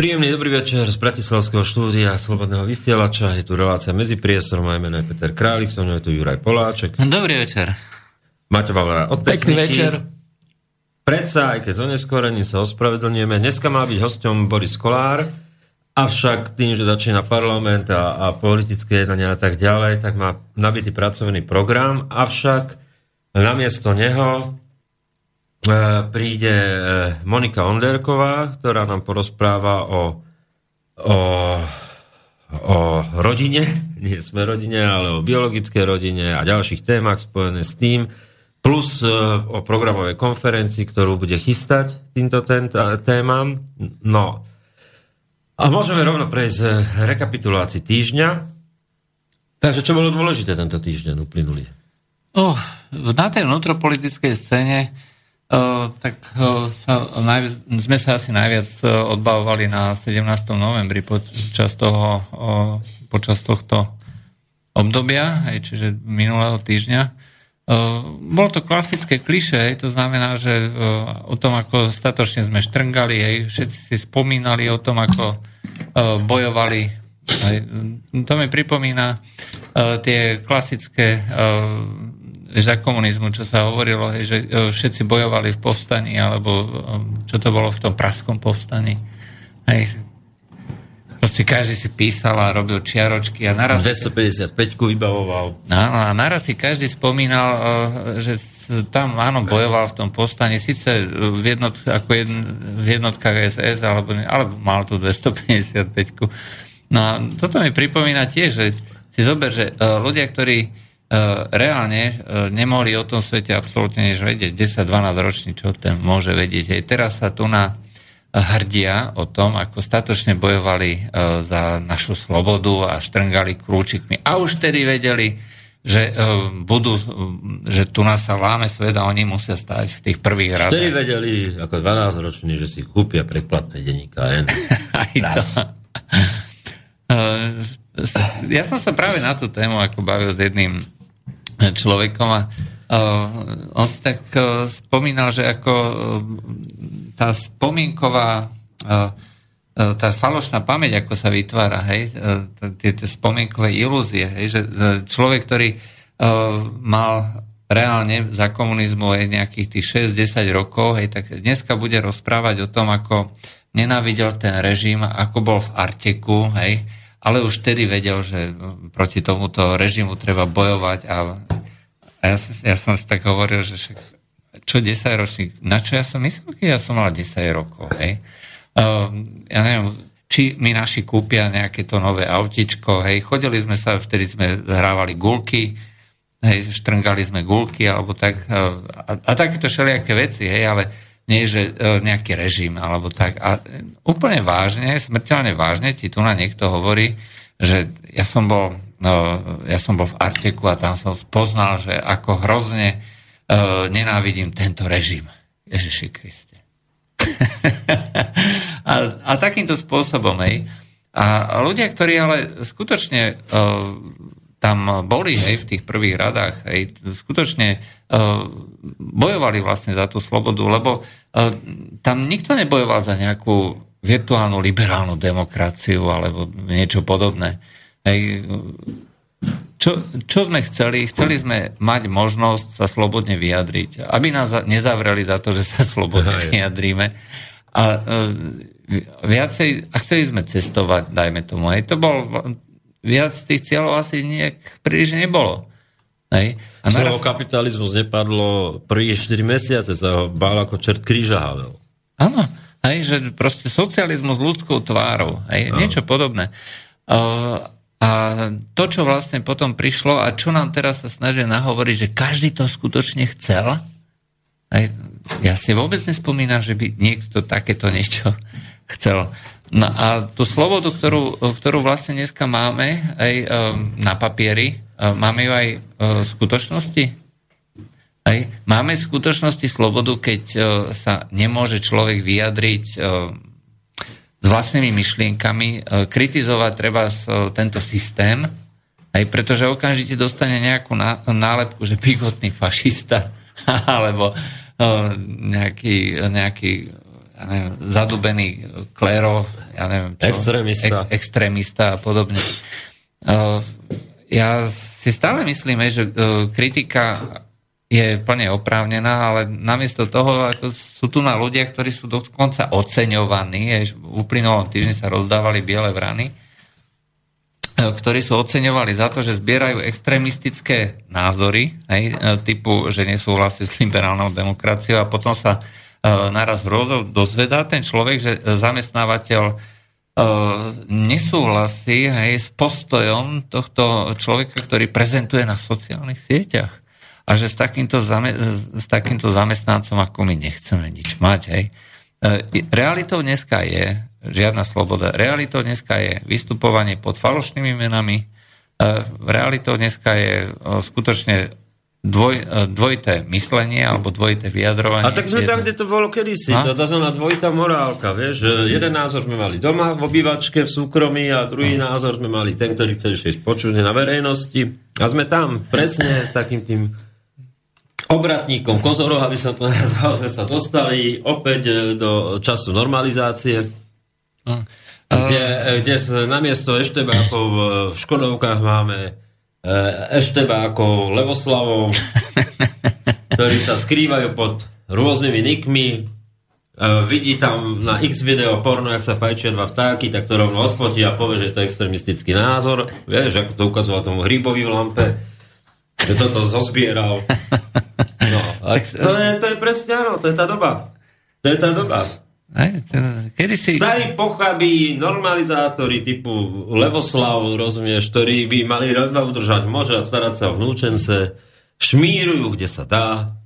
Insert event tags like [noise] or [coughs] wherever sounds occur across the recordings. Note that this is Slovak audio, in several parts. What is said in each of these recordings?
Príjemný dobrý večer z Bratislavského štúdia Slobodného vysielača. Je tu relácia medzi priestorom, moje meno je Peter Králik, so mnou je tu Juraj Poláček. Dobrý večer. Máte Valera od Pekný večer. Predsa, aj keď oneskorení sa ospravedlňujeme. Dneska mal byť hosťom Boris Kolár, avšak tým, že začína parlament a, a politické jednania a tak ďalej, tak má nabitý pracovný program, avšak namiesto neho príde e, Monika Onderková, ktorá nám porozpráva o, o, o rodine, [laughs] nie sme rodine, ale o biologickej rodine a ďalších témach spojené s tým, plus e, o programovej konferencii, ktorú bude chystať týmto témam. No. A môžeme rovno prejsť rekapitulácii týždňa. Takže čo bolo dôležité tento týždeň uplynulý? Oh, na tej vnútropolitickej scéne tak sa najviac, sme sa asi najviac odbavovali na 17. novembri počas, toho, počas tohto obdobia, aj, čiže minulého týždňa. Bolo to klasické kliše, to znamená, že o tom, ako statočne sme štrngali, aj, všetci si spomínali o tom, ako bojovali. Aj, to mi pripomína tie klasické za komunizmu, čo sa hovorilo, že e, všetci bojovali v povstaní, alebo e, čo to bolo v tom praskom povstaní. Hej. Proste každý si písal a robil čiaročky a naraz... 255 vybavoval. Áno, a naraz si každý spomínal, e, že tam áno, bojoval v tom povstaní, síce v, jednot, ako jedn, v jednotkách SS, alebo, alebo mal tu 255 No a toto mi pripomína tiež, že si zober, že ľudia, ktorí reálne e, nemohli o tom svete absolútne než vedieť. 10-12 ročný, čo ten môže vedieť. Aj teraz sa tu na hrdia o tom, ako statočne bojovali e, za našu slobodu a štrngali krúčikmi. A už tedy vedeli, že budú, že tu nás sa láme svet a oni musia stať v tých prvých radách. Vtedy vedeli, ako 12 roční, že si kúpia predplatné denníka N. [laughs] Aj to. ja som sa práve na tú tému ako bavil s jedným človekom a uh, on si tak uh, spomínal, že ako uh, tá spomienková uh, tá falošná pamäť, ako sa vytvára, hej, tie, tie spomienkové ilúzie, hej, že človek, ktorý uh, mal reálne za komunizmu aj nejakých tých 6-10 rokov, hej, tak dneska bude rozprávať o tom, ako nenávidel ten režim, ako bol v Arteku, hej, ale už vtedy vedel, že proti tomuto režimu treba bojovať a, ja, ja som si tak hovoril, že však, čo 10 ročník, na čo ja som myslel, keď ja som mal 10 rokov, hej. Uh, ja neviem, či mi naši kúpia nejaké to nové autičko, hej, chodili sme sa, vtedy sme hrávali gulky, hej, štrngali sme gulky, alebo tak, uh, a, a takéto všelijaké veci, hej, ale nie že e, nejaký režim alebo tak. A úplne vážne, smrteľne vážne ti tu na niekto hovorí, že ja som bol, no, ja som bol v Arteku a tam som spoznal, že ako hrozne uh, nenávidím tento režim. Ježiši Kriste. [laughs] a, a takýmto spôsobom, hej. A ľudia, ktorí ale skutočne uh, tam boli hej, v tých prvých radách, hej, skutočne uh, bojovali vlastne za tú slobodu, lebo uh, tam nikto nebojoval za nejakú virtuálnu liberálnu demokraciu alebo niečo podobné. Hej, čo, čo sme chceli? Chceli sme mať možnosť sa slobodne vyjadriť, aby nás nezavreli za to, že sa slobodne vyjadríme. A, uh, viacej, a chceli sme cestovať, dajme tomu. Hej. To bol viac tých cieľov asi nejak príliš nebolo. Hej. A naraz... Slovo kapitalizmus nepadlo prvý 4 mesiace, sa ho bál ako čert kríža havel. Áno, hej, že proste socializmus ľudskou tvárou, hej, niečo podobné. Uh, a to, čo vlastne potom prišlo a čo nám teraz sa snažia nahovoriť, že každý to skutočne chcel, hej, ja si vôbec nespomínam, že by niekto takéto niečo [laughs] chcel. No a tú slobodu, ktorú, ktorú vlastne dneska máme aj um, na papieri, um, máme ju aj uh, v skutočnosti? Aj? Máme v skutočnosti slobodu, keď uh, sa nemôže človek vyjadriť uh, s vlastnými myšlienkami, uh, kritizovať treba uh, tento systém, aj pretože okamžite dostane nejakú ná, nálepku, že [laughs] bigotný fašista, alebo uh, nejaký, nejaký ja neviem, zadubený klero, ja neviem čo. Extrémista. Ek, extrémista a podobne. Uh, ja si stále myslím, že uh, kritika je plne oprávnená, ale namiesto toho ako sú tu na ľudia, ktorí sú dokonca oceňovaní, v uplynulom týždni sa rozdávali biele vrany, ktorí sú oceňovali za to, že zbierajú extrémistické názory, hej, typu, že nesúhlasí s liberálnou demokraciou a potom sa naraz hrozov dozvedá ten človek, že zamestnávateľ uh, nesúhlasí hej, s postojom tohto človeka, ktorý prezentuje na sociálnych sieťach a že s takýmto, zame, s takýmto zamestnancom ako my nechceme nič mať. Hej. E, realitou dneska je žiadna sloboda. Realitou dneska je vystupovanie pod falošnými menami. E, realitou dneska je skutočne dvoj, e, dvojité myslenie alebo dvojité vyjadrovanie. A tak sme tam, kde to bolo kedysi. No? To, to znamená dvojitá morálka, vieš, že jeden názor sme mali doma v obývačke, v súkromí a druhý no. názor sme mali ten, ktorý chceli šieť počuť na verejnosti. A sme tam presne takým tým obratníkom kozorov, aby som to [laughs] nazval, sme sa dostali opäť e, do času normalizácie, a... kde, e, kde namiesto eštebákov v Škodovkách máme e, eštebákov Levoslavov, [laughs] ktorí sa skrývajú pod rôznymi nikmi, vidí tam na x video porno, jak sa fajčia dva vtáky, tak to rovno odfotí a povie, že je to extremistický názor. Vieš, ako to ukazoval tomu Hrybovi v lampe, že toto zozbieral. [laughs] No, a to, je, to je presne áno, to je tá doba. To je tá doba. Kedy si... Starí pochabí normalizátori typu Levoslav, rozumieš, ktorí by mali radva udržať moč a starať sa o vnúčence, šmírujú, kde sa dá.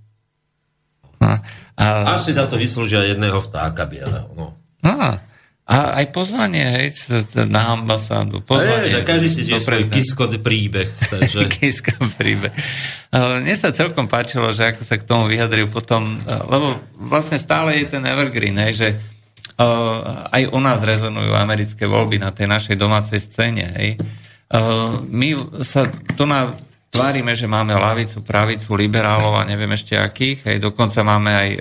A, a... Až si za to vyslúžia jedného vtáka bieleho. No. A, a aj pozvanie, hej, na ambasádu. Pozvanie. Hej, každý si žije svoj kiskod príbeh. Takže... [laughs] kiskod príbeh. Mne sa celkom páčilo, že ako sa k tomu vyjadril potom, lebo vlastne stále je ten evergreen, hej, že uh, aj u nás rezonujú americké voľby na tej našej domácej scéne. Hej. Uh, my sa tu na tvárime, že máme lavicu, pravicu, liberálov a neviem ešte akých. Hej, dokonca máme aj o,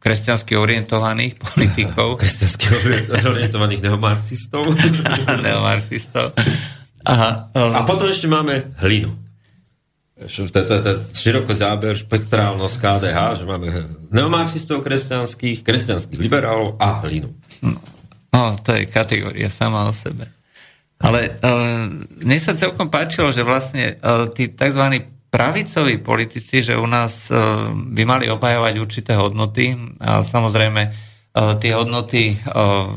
kresťansky orientovaných [laughs] politikov. kresťansky orientovaných neomarxistov. [laughs] neomarxistov. Aha, a potom ešte máme hlinu. Široko záber, spektrálnosť KDH, že máme neomarxistov kresťanských, kresťanských liberálov a hlinu. No, to je kategória sama o sebe. Ale uh, mne sa celkom páčilo, že vlastne uh, tí tzv. pravicoví politici, že u nás uh, by mali obhajovať určité hodnoty a samozrejme uh, tie hodnoty uh,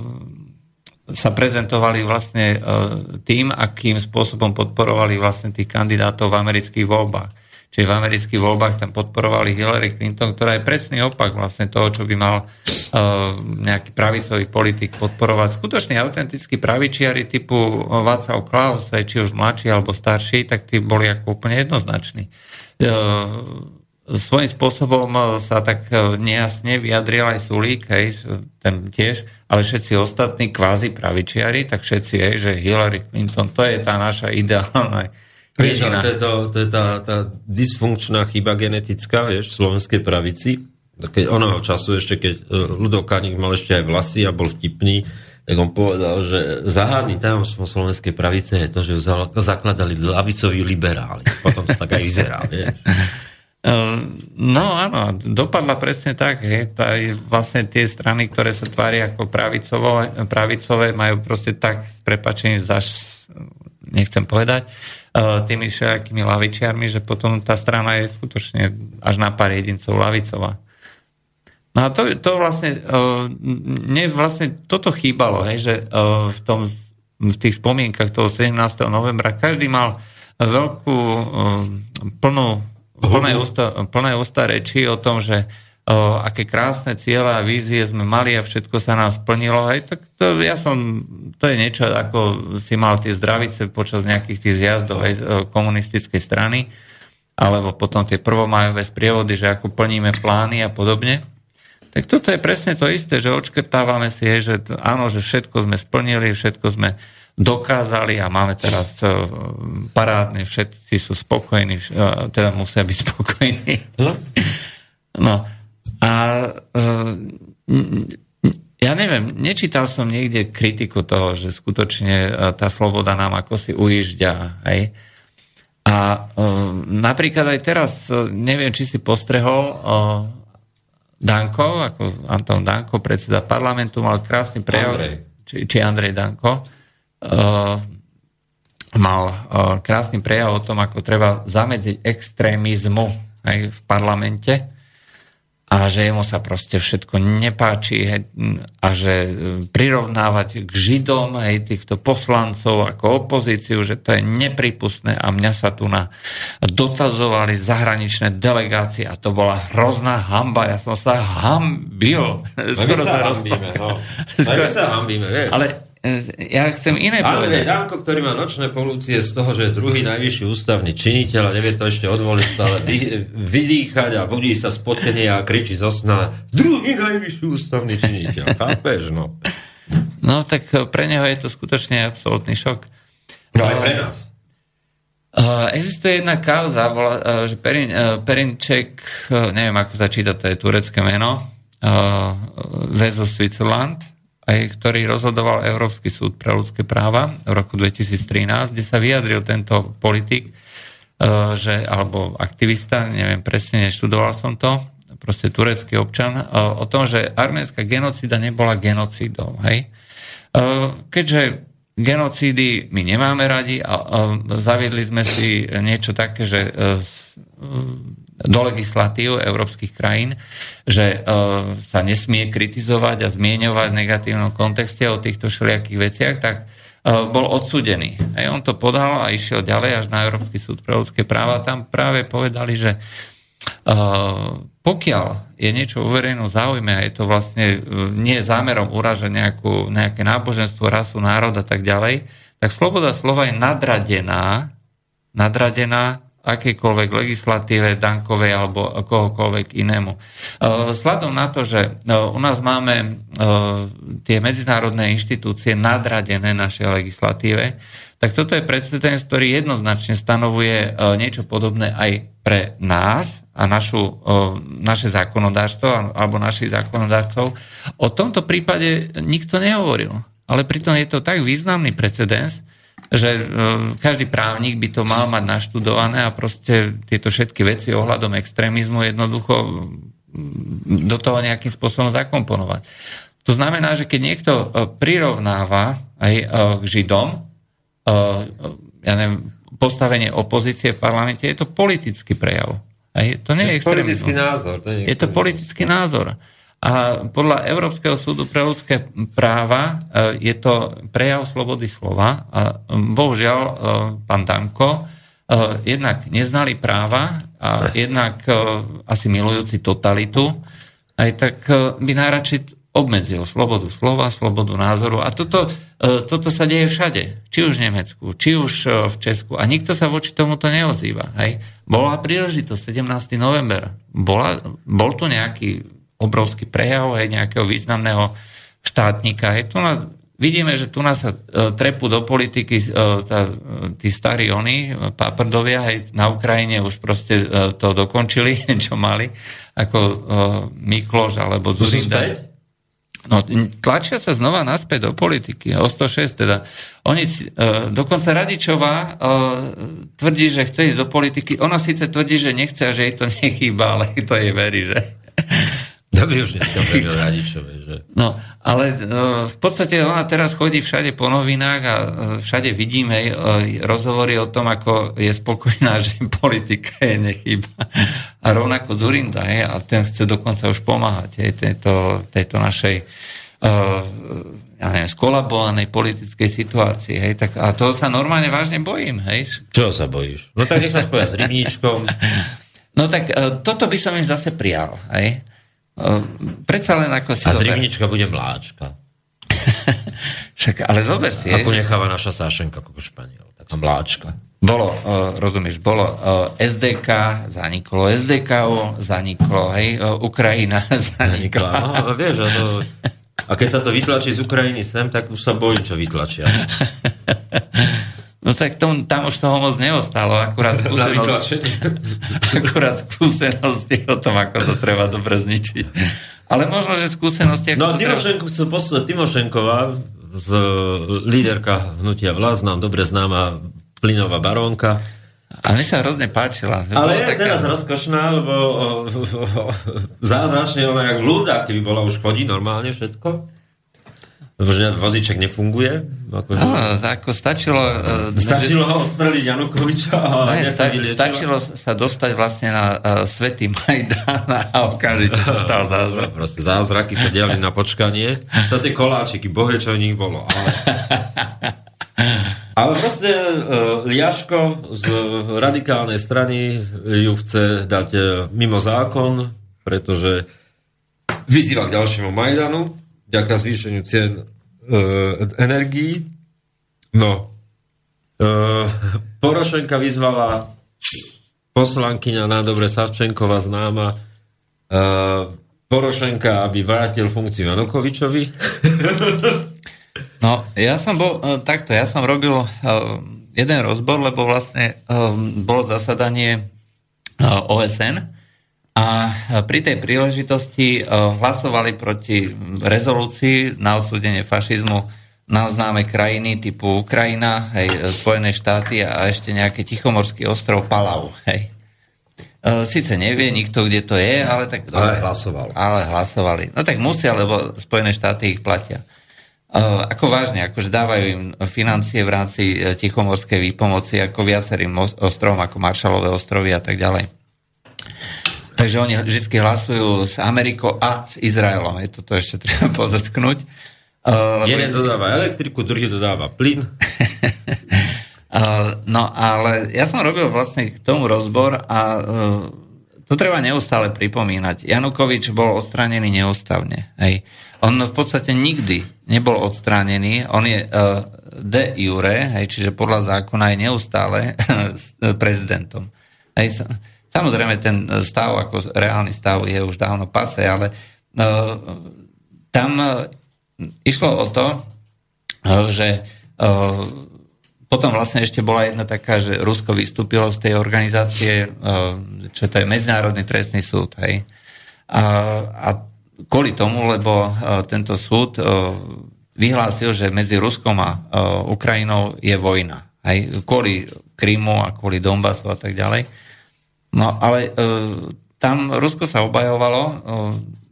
sa prezentovali vlastne uh, tým, akým spôsobom podporovali vlastne tých kandidátov v amerických voľbách. Čiže v amerických voľbách tam podporovali Hillary Clinton, ktorá je presný opak vlastne toho, čo by mal uh, nejaký pravicový politik podporovať. Skutočný autentickí pravičiari typu Václav Klaus, či už mladší alebo starší, tak tí boli ako úplne jednoznační. Uh, svojím spôsobom sa tak nejasne vyjadril aj Sulík, hej, ten tiež, ale všetci ostatní kvázi pravičiari, tak všetci, hej, že Hillary Clinton, to je tá naša ideálna Vieš, to je, to, to je tá, tá dysfunkčná chyba genetická, vieš, v slovenskej pravici. Keď onoho času ešte, keď e, Ludo Kaník mal ešte aj vlasy a bol vtipný, tak on povedal, že záhadný tajomstvom slovenskej pravice je to, že zakladali lavicoví liberáli. Potom to tak aj vyzerá, vieš. [laughs] E, no áno, dopadla presne tak. Hej. Vlastne tie strany, ktoré sa tvária ako pravicové, pravicové majú proste tak s prepačením zaš, nechcem povedať, E, tými všakými lavičiarmi, že potom tá strana je skutočne až na pár jedincov lavicová. No a to, to vlastne, uh, mne vlastne toto chýbalo, hej, že uh, v, tom, v tých spomienkach toho 17. novembra každý mal veľkú plnú, plné ústa, plné ústa reči o tom, že aké krásne ciele a vízie sme mali a všetko sa nám splnilo. Aj tak to, ja som, to je niečo, ako si mal tie zdravice počas nejakých tých zjazdov aj komunistickej strany, alebo potom tie prvomajové sprievody, že ako plníme plány a podobne. Tak toto je presne to isté, že očkrtávame si, že áno, že všetko sme splnili, všetko sme dokázali a máme teraz parádne, všetci sú spokojní, teda musia byť [laughs] spokojní. No. A e, ja neviem, nečítal som niekde kritiku toho, že skutočne tá sloboda nám ako si ujížďa. Hej? A uh, napríklad aj teraz, neviem, či si postrehol, Danko, ako Anton Danko, predseda parlamentu, mal krásny prejav, Andrej. Či, či Andrej Danko, mal krásny prejav o tom, ako treba zamedziť extrémizmu aj v parlamente a že jemu sa proste všetko nepáči a že e, prirovnávať k Židom aj týchto poslancov ako opozíciu, že to je nepripustné a mňa sa tu na dotazovali zahraničné delegácie a to bola hrozná hamba. Ja som sa hambil. Skoro sa hambíme, no. Skoro... sa hambíme, vieš. Ale ja chcem iné Ale povedať. Danko, ktorý má nočné polúcie z toho, že je druhý najvyšší ústavný činiteľ a nevie to ešte odvoliť, ale vydýchať a budí sa spotenie a kričí zo sna druhý najvyšší ústavný činiteľ. Chápeš, no? No, tak pre neho je to skutočne absolútny šok. No aj pre nás. Uh, existuje jedna kauza, bola, uh, že Perin, Perinček, neviem ako začíta, to je turecké meno, Vezo Switzerland, ktorý rozhodoval Európsky súd pre ľudské práva v roku 2013, kde sa vyjadril tento politik, e, že, alebo aktivista, neviem presne, neštudoval som to, proste turecký občan, e, o tom, že arménska genocída nebola genocídou. Hej? E, keďže genocídy my nemáme radi a zaviedli sme si niečo také, že do legislatív európskych krajín, že uh, sa nesmie kritizovať a zmieňovať v negatívnom kontexte o týchto všelijakých veciach, tak uh, bol odsudený. Hej, on to podal a išiel ďalej až na Európsky súd pre ľudské práva. Tam práve povedali, že uh, pokiaľ je niečo u verejnom záujme a je to vlastne nie zámerom uražať nejakú, nejaké náboženstvo, rasu, národ a tak ďalej, tak sloboda slova je nadradená, nadradená akejkoľvek legislatíve, dankovej alebo kohokoľvek inému. Sladom na to, že u nás máme tie medzinárodné inštitúcie nadradené našej legislatíve, tak toto je precedens, ktorý jednoznačne stanovuje niečo podobné aj pre nás a našu, naše zákonodárstvo alebo našich zákonodárcov. O tomto prípade nikto nehovoril. Ale pritom je to tak významný precedens, že e, každý právnik by to mal mať naštudované a proste tieto všetky veci ohľadom extrémizmu jednoducho do toho nejakým spôsobom zakomponovať. To znamená, že keď niekto e, prirovnáva aj e, k Židom, ja neviem, postavenie opozície v parlamente, je to politický prejav. To nie je, je politický názor. To je, je to politický názor. A podľa Európskeho súdu pre ľudské práva e, je to prejav slobody slova a bohužiaľ e, pán Danko e, jednak neznali práva a jednak asi milujúci totalitu, aj tak by najradšej obmedzil slobodu slova, slobodu názoru. A toto, toto sa deje všade. Či už v Nemecku, či už v Česku. A nikto sa voči tomuto neozýva. Hej. Bola príležitosť 17. november. Bola, bol tu nejaký obrovský prejav aj nejakého významného štátnika. Je tu na, vidíme, že tu nás sa e, trepu do politiky e, tá, tí starí oni, páprdovia, aj na Ukrajine už proste e, to dokončili, [laughs] čo mali, ako Mikloš alebo Zurinda. No, tlačia sa znova naspäť do politiky, o 106 teda. Oni, e, dokonca Radičová e, tvrdí, že chce ísť do politiky. Ona síce tvrdí, že nechce a že jej to [laughs] nechýba, ale to jej verí, že to by už dneska [laughs] Radičové, že? No, ale no, v podstate ona teraz chodí všade po novinách a e, všade vidíme e, rozhovory o tom, ako je spokojná, [laughs] že politika je nechýba. A rovnako Zurinda, je, a ten chce dokonca už pomáhať je, tejto, tejto našej uh, ja neviem, skolabovanej politickej situácii. Hej, tak, a toho sa normálne vážne bojím. Hej. Čo sa bojíš? No tak nech sa spoja s rybníčkom. [laughs] No tak toto by som im zase prijal. Hej. Ehm, predsa len ako si... A z rybnička bude mláčka. [laughs] Však, ale zober si. Ako necháva naša Sášenka ako Španiel, taká mláčka. Bolo, uh, rozumieš, bolo uh, e, SDK, zaniklo SDK, zaniklo, hej, uh, Ukrajina [laughs] zanikla. No, vieš, no, a keď sa to vytlačí z Ukrajiny sem, tak už sa bojím, čo vytlačia. [laughs] No tak tom, tam už toho moc neostalo, akurát [laughs] skúsenosť, [laughs] akurát skúsenosti o tom, ako to treba dobre zničiť. Ale možno, že skúsenosti... No Timošenko, chcel poslať Timošenková, z líderka hnutia Vlas, nám dobre známa plynová barónka. A mi sa hrozne páčila. Ale je taká... teraz rozkošná, lebo o, o, o, zázračne ona jak ľuda, keby bola už chodí normálne všetko. Lebo že vozíček nefunguje. Akože... No, ako stačilo... Uh, stačilo ho ostreliť Janukoviča a ne, sta, stačilo sa dostať vlastne na uh, Svetý Majdan a okamžite sa stal zázrak. Proste zázraky sa diali na počkanie. To tie koláčiky, bohe, čo v nich bolo. Ale, ale proste uh, Liaško z radikálnej strany ju chce dať uh, mimo zákon, pretože vyzýva k ďalšiemu Majdanu vďaka zvýšeniu cien e, energií. No, e, Porošenka vyzvala poslankyňa nádobre Savčenková známa e, Porošenka, aby vrátil funkciu Janukovičovi. [laughs] No, ja som bol, e, takto, ja som robil e, jeden rozbor, lebo vlastne e, bolo zasadanie OSN a pri tej príležitosti e, hlasovali proti rezolúcii na odsúdenie fašizmu na známe krajiny typu Ukrajina, hej, Spojené štáty a ešte nejaký tichomorský ostrov Palau. Hej. E, Sice nevie nikto, kde to je, ale tak... Ale hlasovali. Ale hlasovali. No tak musia, lebo Spojené štáty ich platia. Ako vážne, akože dávajú im financie v rámci tichomorskej výpomoci ako viacerým ostrovom, ako Maršalové ostrovy a tak ďalej. Takže oni vždy hlasujú s Amerikou a s Izraelom. Je toto ešte treba [laughs] podotknúť. Uh, Jeden dodáva elektriku, druhý dodáva plyn. uh, [laughs] no ale ja som robil vlastne k tomu rozbor a uh, to treba neustále pripomínať. Janukovič bol odstránený neústavne. Hej. On v podstate nikdy nebol odstránený. On je de jure, hej, čiže podľa zákona je neustále [laughs] prezidentom. Hej, Samozrejme, ten stav, ako reálny stav je už dávno pase, ale uh, tam uh, išlo o to, že potom vlastne ešte bola jedna taká, že Rusko vystúpilo z tej organizácie, čo to je Medzinárodný trestný súd. Hej. A, a kvôli tomu, lebo tento súd vyhlásil, že medzi Ruskom a Ukrajinou je vojna. Hej, kvôli Krymu a kvôli Donbasu a tak ďalej. No ale e, tam Rusko sa obajovalo, e,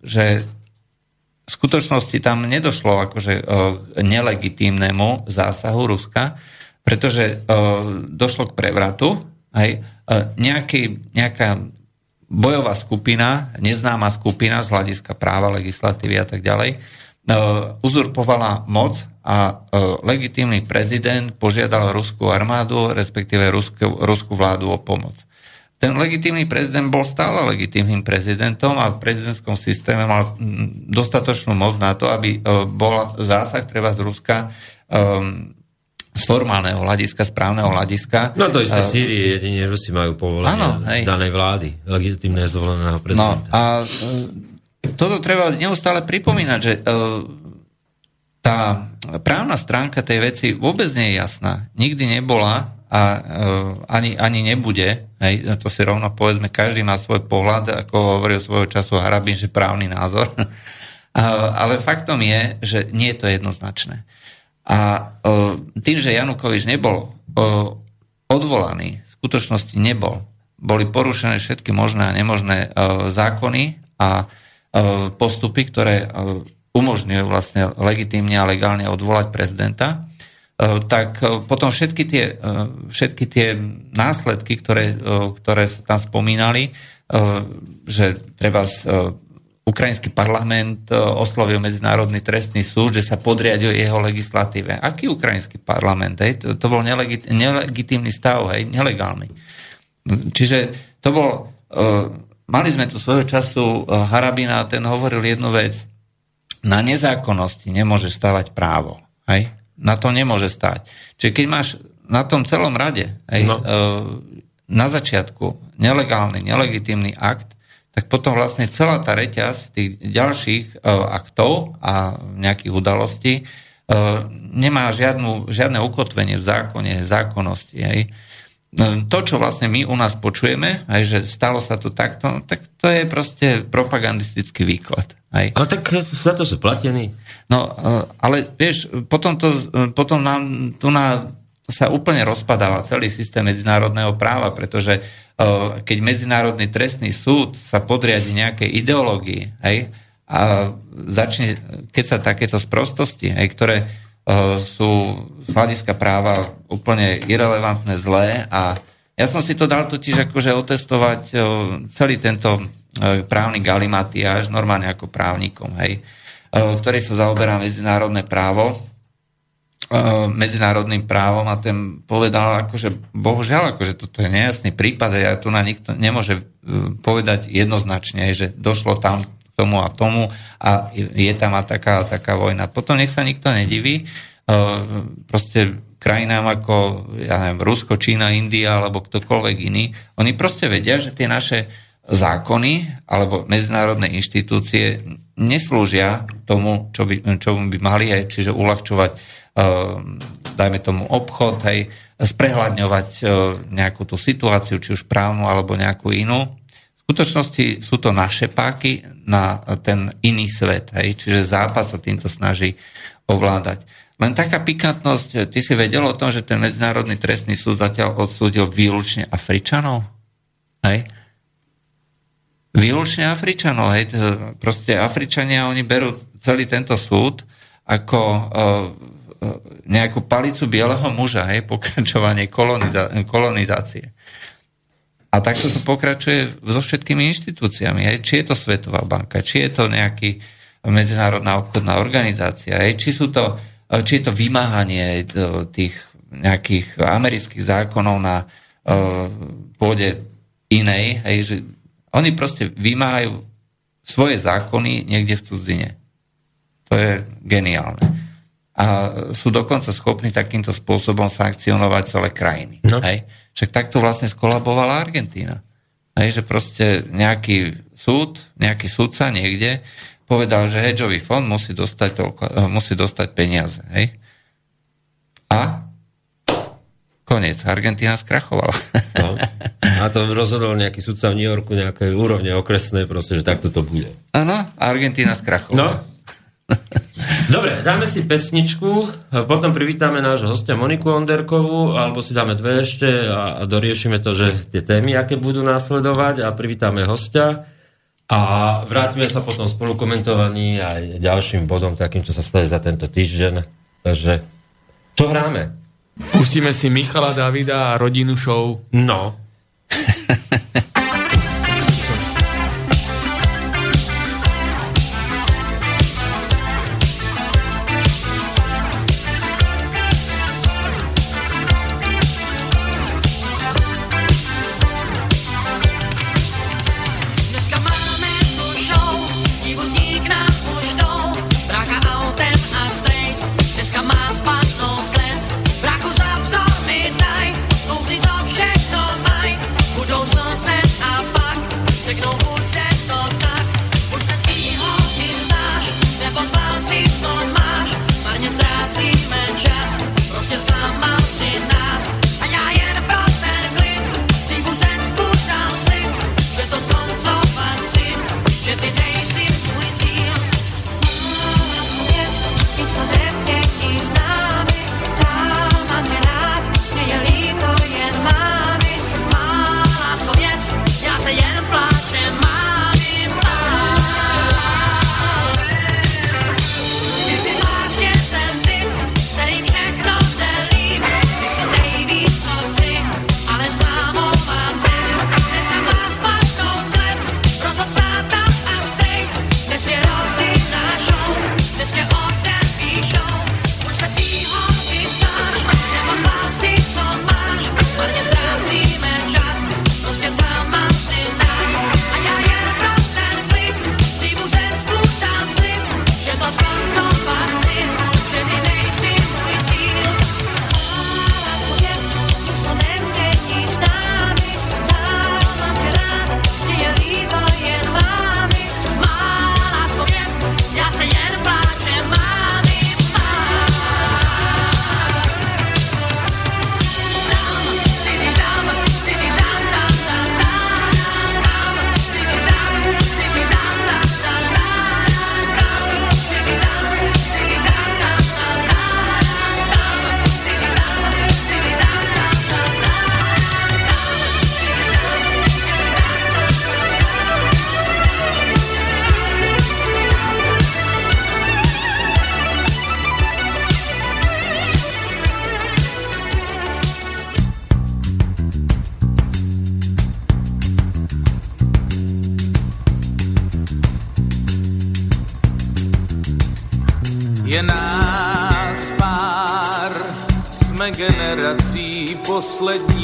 že v skutočnosti tam nedošlo akože e, nelegitímnemu zásahu Ruska, pretože e, došlo k prevratu, aj e, nejaký, nejaká bojová skupina, neznáma skupina z hľadiska práva, legislatívy a tak ďalej, e, uzurpovala moc a e, legitímny prezident požiadal ruskú armádu, respektíve ruskú, ruskú vládu o pomoc ten legitímny prezident bol stále legitímnym prezidentom a v prezidentskom systéme mal dostatočnú moc na to, aby e, bol zásah treba z Ruska um, z formálneho hľadiska, správneho hľadiska. No to isté v Sýrii, jedine Rusi majú povolenie danej vlády, legitimné zvoleného prezidenta. No a e, toto treba neustále pripomínať, že tá právna stránka tej veci vôbec nie je jasná. Nikdy nebola a uh, ani, ani nebude, hej, to si rovno povedzme, každý má svoj pohľad, ako hovoril svojho času Harabin, že právny názor, [laughs] ale faktom je, že nie je to jednoznačné. A uh, tým, že Janukovič nebol uh, odvolaný, v skutočnosti nebol, boli porušené všetky možné a nemožné zákony a postupy, ktoré umožňujú vlastne legitímne a legálne odvolať prezidenta, E, tak e, potom všetky tie, e, všetky tie následky, ktoré, ktoré sa tam spomínali, že treba ukrajinský parlament oslovil Medzinárodný trestný súd, že sa podriadil jeho legislatíve. Aký ukrajinský parlament? Hej? To, to bol nelegit, nelegitímny stav, hej? nelegálny. Čiže to bol... Mali sme tu svojho času Harabina, ten hovoril jednu vec. Na nezákonnosti nemôže stavať právo. Hej? Na to nemôže stáť. Čiže keď máš na tom celom rade aj, no. e, na začiatku nelegálny, nelegitímny akt, tak potom vlastne celá tá reťaz tých ďalších e, aktov a nejakých udalostí e, nemá žiadnu, žiadne ukotvenie v zákone, zákonnosti. Hej. To, čo vlastne my u nás počujeme, aj že stalo sa to takto, tak to je proste propagandistický výklad. Aj. Ale tak za to sú platení. No, ale vieš, potom, to, potom nám tu na, sa úplne rozpadáva celý systém medzinárodného práva, pretože keď Medzinárodný trestný súd sa podriadi nejakej ideológii, aj, a začne, keď sa takéto sprostosti, aj, ktoré sú z hľadiska práva úplne irrelevantné, zlé a ja som si to dal totiž akože otestovať uh, celý tento uh, právny galimatiáž normálne ako právnikom, hej, ktorý sa zaoberá medzinárodné právo. Medzinárodným právom a ten povedal, akože bohužiaľ, akože toto je nejasný prípad a ja tu na nikto nemôže povedať jednoznačne, že došlo tam tomu a tomu a je tam a taká, taká vojna. Potom nech sa nikto nediví, e, proste krajinám ako, ja neviem, Rusko, Čína, India alebo ktokoľvek iný, oni proste vedia, že tie naše zákony alebo medzinárodné inštitúcie neslúžia tomu, čo by, čo by mali, aj, čiže uľahčovať, uh, dajme tomu, obchod, hej, sprehľadňovať uh, nejakú tú situáciu, či už právnu alebo nejakú inú skutočnosti sú to naše páky na ten iný svet, hej? čiže Západ sa týmto snaží ovládať. Len taká pikantnosť, ty si vedel o tom, že ten Medzinárodný trestný súd zatiaľ odsúdil výlučne Afričanov? Hej? Výlučne Afričanov, hej? Proste Afričania, oni berú celý tento súd ako uh, nejakú palicu bieleho muža, hej? pokračovanie koloniza- kolonizácie. A takto to pokračuje so všetkými inštitúciami. Aj, či je to Svetová banka, či je to nejaký medzinárodná obchodná organizácia, aj, či, sú to, či je to vymáhanie tých nejakých amerických zákonov na uh, pôde inej, hej, že oni proste vymáhajú svoje zákony niekde v cudzine. To je geniálne. A sú dokonca schopní takýmto spôsobom sankcionovať celé krajiny. No. Hej? Však takto vlastne skolabovala Argentína. Hej, že proste nejaký súd, nejaký súdca niekde povedal, že hedžový fond musí dostať, toľko, eh, musí dostať peniaze. Hej? A koniec. Argentína skrachovala. No. [laughs] A to rozhodol nejaký sudca v New Yorku nejakej úrovne okresnej, proste, že takto to bude. Áno, Argentína skrachovala. No. [laughs] Dobre, dáme si pesničku, potom privítame nášho hostia Moniku Onderkovú, alebo si dáme dve ešte a, doriešime to, že tie témy, aké budú následovať a privítame hostia. A vrátime sa potom spolu komentovaní aj ďalším bodom, takým, čo sa stane za tento týždeň. Takže, čo hráme? Pustíme si Michala Davida a rodinu show. No. [laughs] sled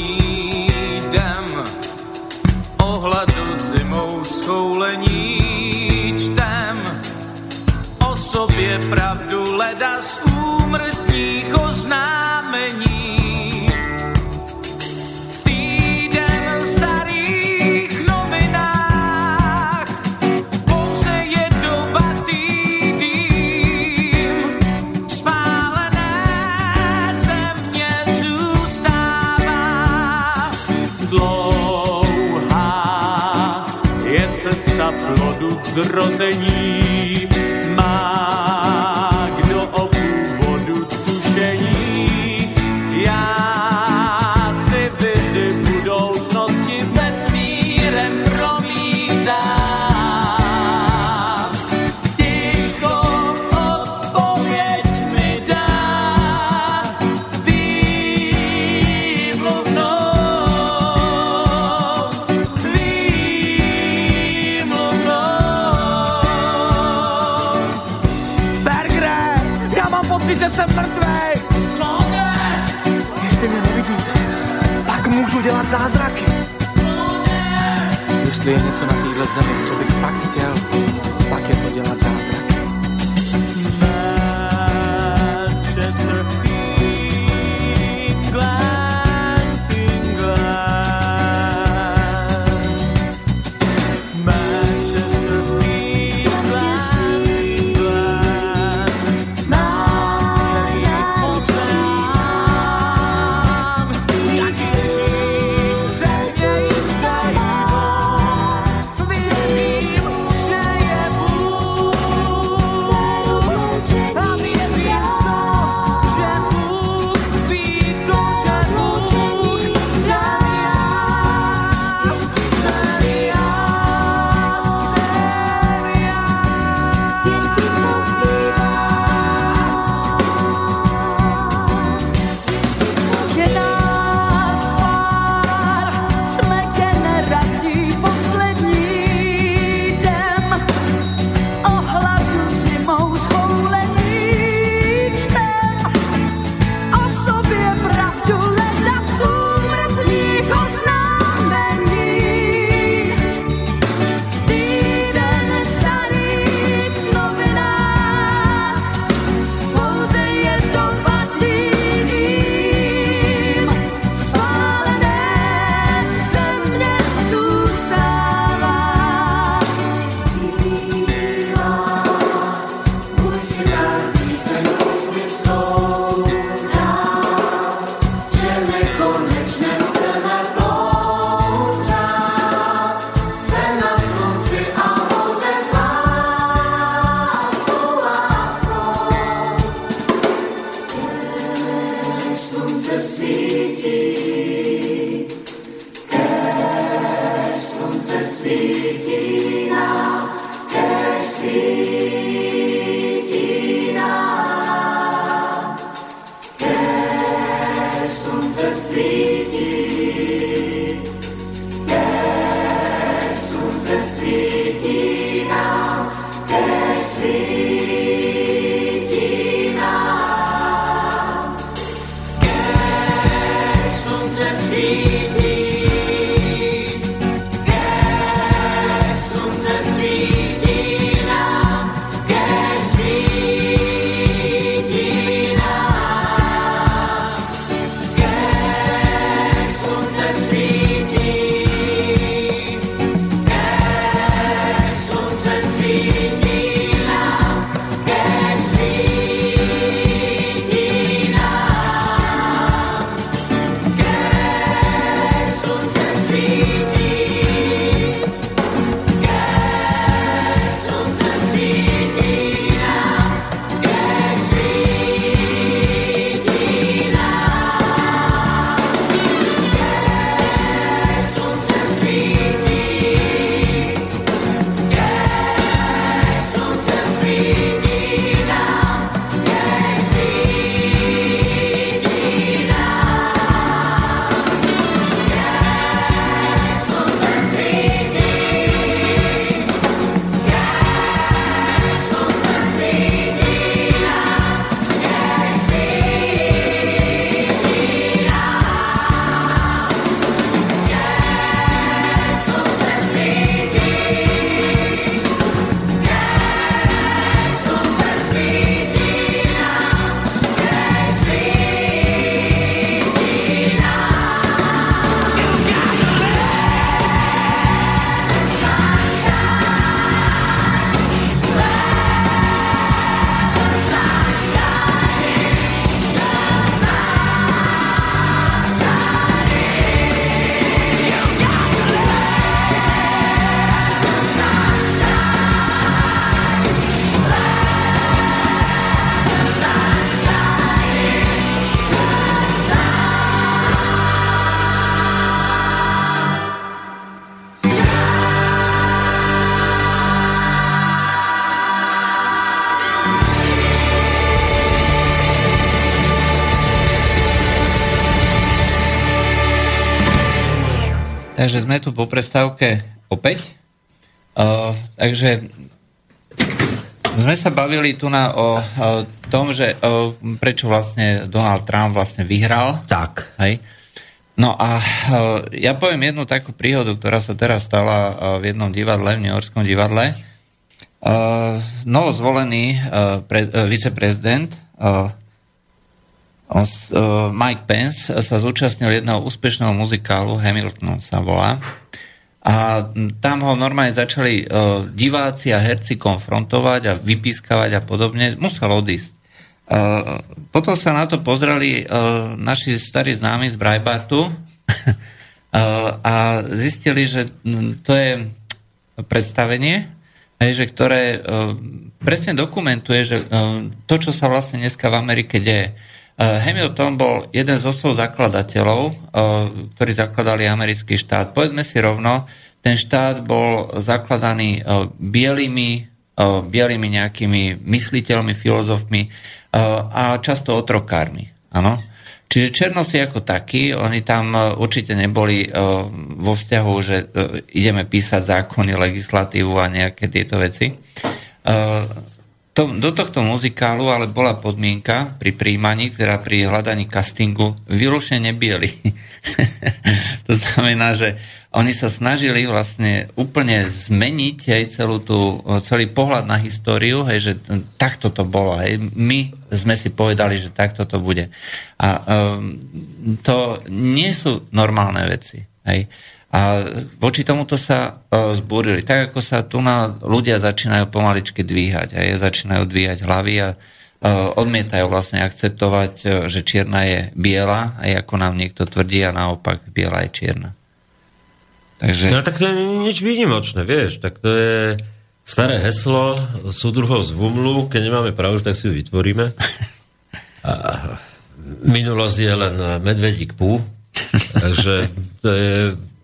Takže sme tu po prestávke opäť. Uh, takže sme sa bavili tu na o, o tom, že o, prečo vlastne Donald Trump vlastne vyhral. Tak. Hej. No a o, ja poviem jednu takú príhodu, ktorá sa teraz stala o, v jednom divadle, v New Yorkskom divadle. O, novozvolený o, pre, o, viceprezident o, o, Mike Pence sa zúčastnil jedného úspešného muzikálu, Hamilton sa volá. A tam ho normálne začali uh, diváci a herci konfrontovať a vypískavať a podobne. Musel odísť. Uh, potom sa na to pozreli uh, naši starí známi z Brajbartu uh, [laughs] a zistili, že to je predstavenie, že ktoré uh, presne dokumentuje, že uh, to, čo sa vlastne dneska v Amerike deje. Hamilton bol jeden z osov zakladateľov, ktorí zakladali americký štát. Povedzme si rovno, ten štát bol zakladaný bielými, bielými nejakými mysliteľmi, filozofmi a často otrokármi. Ano? Čiže černosi ako takí, oni tam určite neboli vo vzťahu, že ideme písať zákony, legislatívu a nejaké tieto veci to, do tohto muzikálu ale bola podmienka pri príjmaní, ktorá pri hľadaní castingu výlučne nebieli. [laughs] to znamená, že oni sa snažili vlastne úplne zmeniť aj celú tú, celý pohľad na históriu, hej, že takto to bolo. Hej. My sme si povedali, že takto to bude. A um, to nie sú normálne veci. Hej. A voči tomuto sa uh, zbúrili. Tak ako sa tu na ľudia začínajú pomaličky dvíhať. A je, začínajú dvíhať hlavy a uh, odmietajú vlastne akceptovať, uh, že čierna je biela, aj ako nám niekto tvrdí, a naopak biela je čierna. Takže... No tak to je nič výnimočné, vieš. Tak to je staré heslo súdruhov z Vumlu. Keď nemáme pravdu, tak si ju vytvoríme. A minulosť je len medvedík pú. Takže to je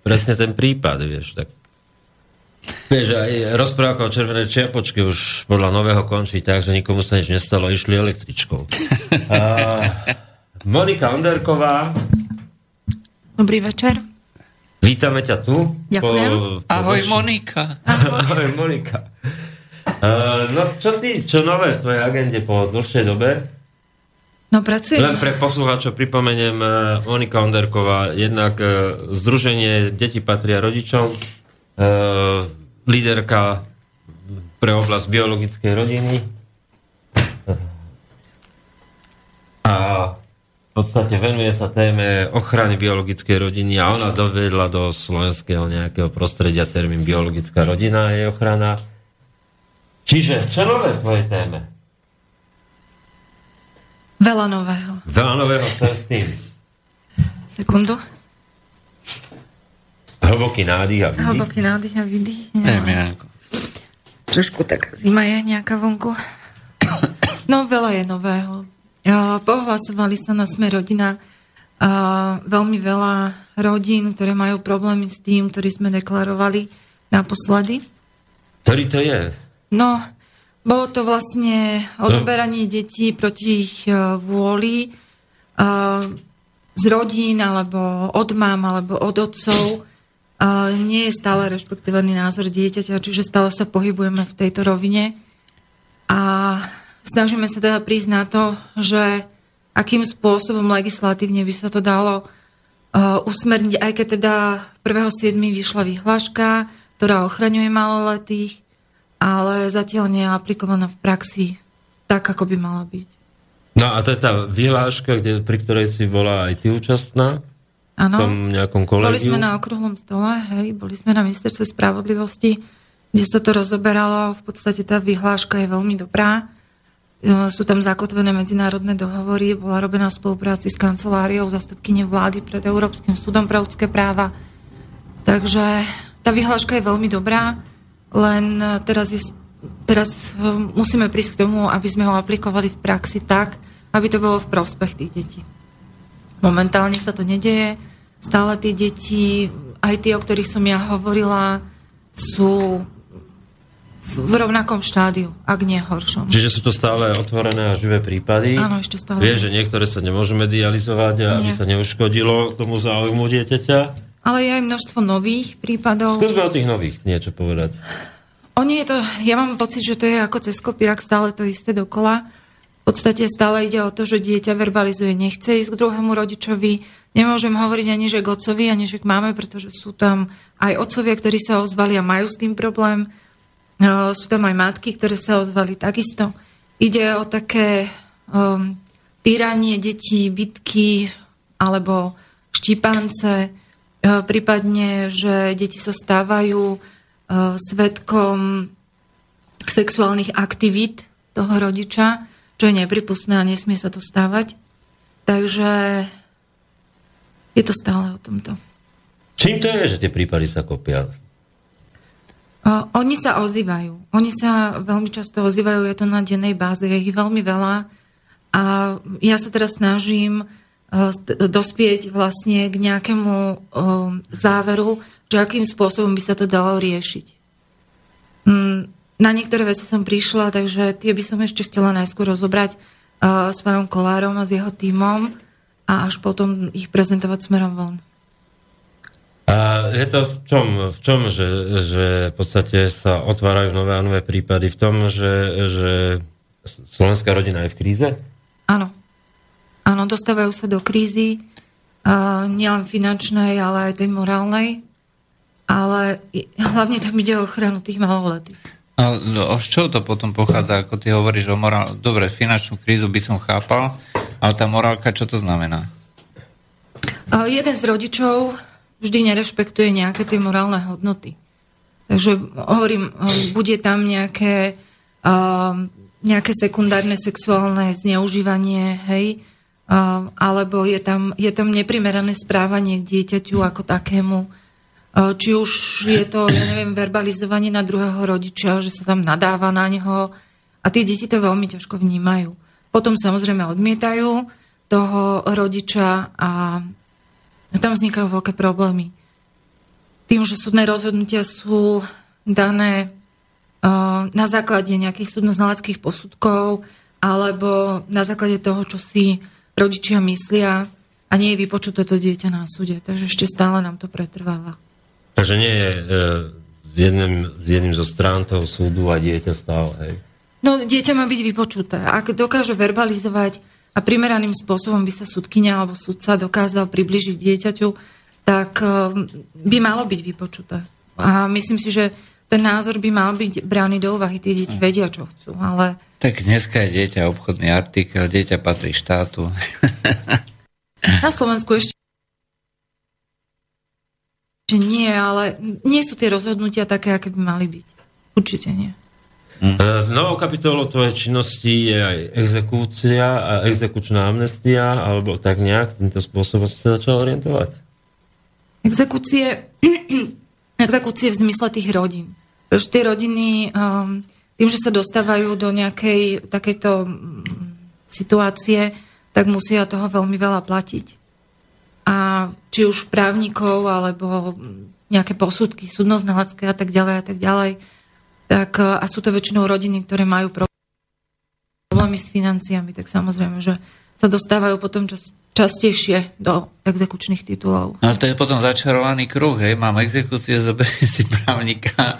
presne ten prípad, vieš, tak Vieš, aj rozprávka o červenej čiapočke už podľa nového končí tak, že nikomu sa nič nestalo, išli električkou. A Monika Onderková. Dobrý večer. Vítame ťa tu. Ďakujem. Po, po Ahoj vaši... Monika. Ahoj. Ahoj Monika. Uh, no čo ty, čo nové v tvojej agende po dlhšej dobe? No pracujem. Len pre poslucháčov pripomeniem e, Monika Onderková, jednak e, Združenie Deti patria rodičom, e, líderka pre oblasť biologickej rodiny a v podstate venuje sa téme ochrany biologickej rodiny a ona dovedla do slovenského nejakého prostredia termín biologická rodina a jej ochrana. Čiže, čo nové v tvojej téme? Veľa nového. Veľa nového cesty. Sekundu. Hlboký nádych a vydých. Hlboký nádych a vydých. Ja. Trošku tak zima je nejaká vonku. No veľa je nového. Pohlasovali sa na Sme rodina a veľmi veľa rodín, ktoré majú problémy s tým, ktorý sme deklarovali naposledy. Ktorý to je? No, bolo to vlastne odoberanie detí proti ich e, vôli uh, z rodín, alebo od mám, alebo od otcov. Uh, nie je stále rešpektovaný názor dieťaťa, čiže stále sa pohybujeme v tejto rovine. A snažíme sa teda prísť na to, že akým spôsobom legislatívne by sa to dalo uh, usmerniť, aj keď teda 1.7. vyšla vyhláška, ktorá ochraňuje maloletých, ale zatiaľ nie je aplikovaná v praxi tak, ako by mala byť. No a to je tá vyhláška, kde, pri ktorej si bola aj ty účastná? Áno. V tom nejakom kolegiu? Boli sme na okrúhlom stole, hej, boli sme na ministerstve spravodlivosti, kde sa to rozoberalo. V podstate tá vyhláška je veľmi dobrá. E, sú tam zakotvené medzinárodné dohovory, bola robená v spolupráci s kanceláriou zastupkyne vlády pred Európskym súdom pre ľudské práva. Takže tá vyhláška je veľmi dobrá. Len e, teraz, je, teraz e, musíme prísť k tomu, aby sme ho aplikovali v praxi tak, aby to bolo v prospech tých detí. Momentálne sa to nedeje. Stále tie deti, aj tie, o ktorých som ja hovorila, sú v rovnakom štádiu, ak nie horšom. Čiže sú to stále otvorené a živé prípady? Áno, ešte stále. Vieš, že niektoré sa nemôžu medializovať, aby sa neuškodilo tomu záujmu dieťaťa? Ale je aj množstvo nových prípadov. Skúsme o tých nových niečo povedať. Oni je to, ja mám pocit, že to je ako cez kopírak stále to isté dokola. V podstate stále ide o to, že dieťa verbalizuje, nechce ísť k druhému rodičovi. Nemôžem hovoriť ani že k otcovi, ani že k máme, pretože sú tam aj otcovia, ktorí sa ozvali a majú s tým problém. No, sú tam aj matky, ktoré sa ozvali takisto. Ide o také um, týranie detí, bitky alebo štípance, prípadne, že deti sa stávajú uh, svetkom sexuálnych aktivít toho rodiča, čo je nepripustné a nesmie sa to stávať. Takže je to stále o tomto. Čím to je, že tie prípady sa kopia? Oni sa ozývajú. Oni sa veľmi často ozývajú, je to na dennej báze, je ich veľmi veľa. A ja sa teraz snažím dospieť vlastne k nejakému záveru, že akým spôsobom by sa to dalo riešiť. Mm, na niektoré veci som prišla, takže tie by som ešte chcela najskôr rozobrať s pánom Kolárom a s jeho tímom a až potom ich prezentovať smerom von. A je to v čom, v čom že, že v podstate sa otvárajú nové a nové prípady? V tom, že, že slovenská rodina je v kríze? Áno. Áno, dostávajú sa do krízy, uh, nielen finančnej, ale aj tej morálnej. Ale hlavne tam ide o ochranu tých maloletých. A no, z čoho to potom pochádza, ako ty hovoríš o morál... Dobre, finančnú krízu by som chápal, ale tá morálka, čo to znamená? Uh, jeden z rodičov vždy nerešpektuje nejaké tie morálne hodnoty. Takže hovorím, bude tam nejaké, uh, nejaké sekundárne sexuálne zneužívanie, hej, alebo je tam, je tam neprimerané správanie k dieťaťu ako takému. Uh, či už je to, ja neviem, verbalizovanie na druhého rodiča, že sa tam nadáva na neho a tie deti to veľmi ťažko vnímajú. Potom samozrejme odmietajú toho rodiča a tam vznikajú veľké problémy. Tým, že súdne rozhodnutia sú dané uh, na základe nejakých súdnoznaleckých posudkov alebo na základe toho, čo si rodičia myslia a nie je vypočuté to dieťa na súde. Takže ešte stále nám to pretrváva. Takže nie je e, jedným, jedným zo strán toho súdu a dieťa stále, hej? No, dieťa má byť vypočuté. Ak dokáže verbalizovať a primeraným spôsobom by sa súdkynia alebo súdca dokázal približiť dieťaťu, tak eh, by malo byť vypočuté. A myslím si, že ten názor by mal byť brány do úvahy. Tie deti vedia, čo chcú, ale... Tak dneska je dieťa obchodný artikel, dieťa patrí štátu. [laughs] Na Slovensku ešte nie, ale nie sú tie rozhodnutia také, aké by mali byť. Určite nie. Mm. Novou kapitolou tvojej činnosti je aj exekúcia a exekučná amnestia, alebo tak nejak týmto spôsobom si sa začal orientovať? Exekúcie, [clears throat] exekúcie v zmysle tých rodín. Pretože tie rodiny, um, tým, že sa dostávajú do nejakej takejto mm, situácie, tak musia toho veľmi veľa platiť. A či už právnikov, alebo nejaké posudky, súdnoznalecké a tak ďalej a tak ďalej, tak, e, a sú to väčšinou rodiny, ktoré majú problémy s financiami, tak samozrejme, že sa dostávajú potom čas, častejšie do exekučných titulov. No to je potom začarovaný kruh, hej, mám exekúcie, zoberiem si právnika,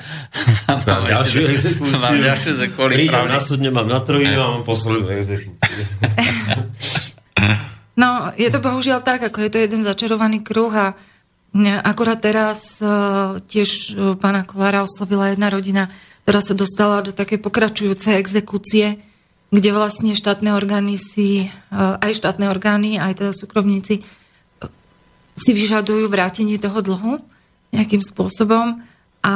mám, mám ďalšiu exekúciu, mám ďalšiu za kvôli právnika. na súdne, mám na trojí a mám poslednú exekúciu. [laughs] No, je to bohužiaľ tak, ako je to jeden začarovaný kruh a akorát teraz uh, tiež uh, pána Kolára oslovila jedna rodina, ktorá sa dostala do také pokračujúcej exekúcie, kde vlastne štátne orgány si, eh, aj štátne orgány, aj teda súkromníci eh, si vyžadujú vrátenie toho dlhu nejakým spôsobom. A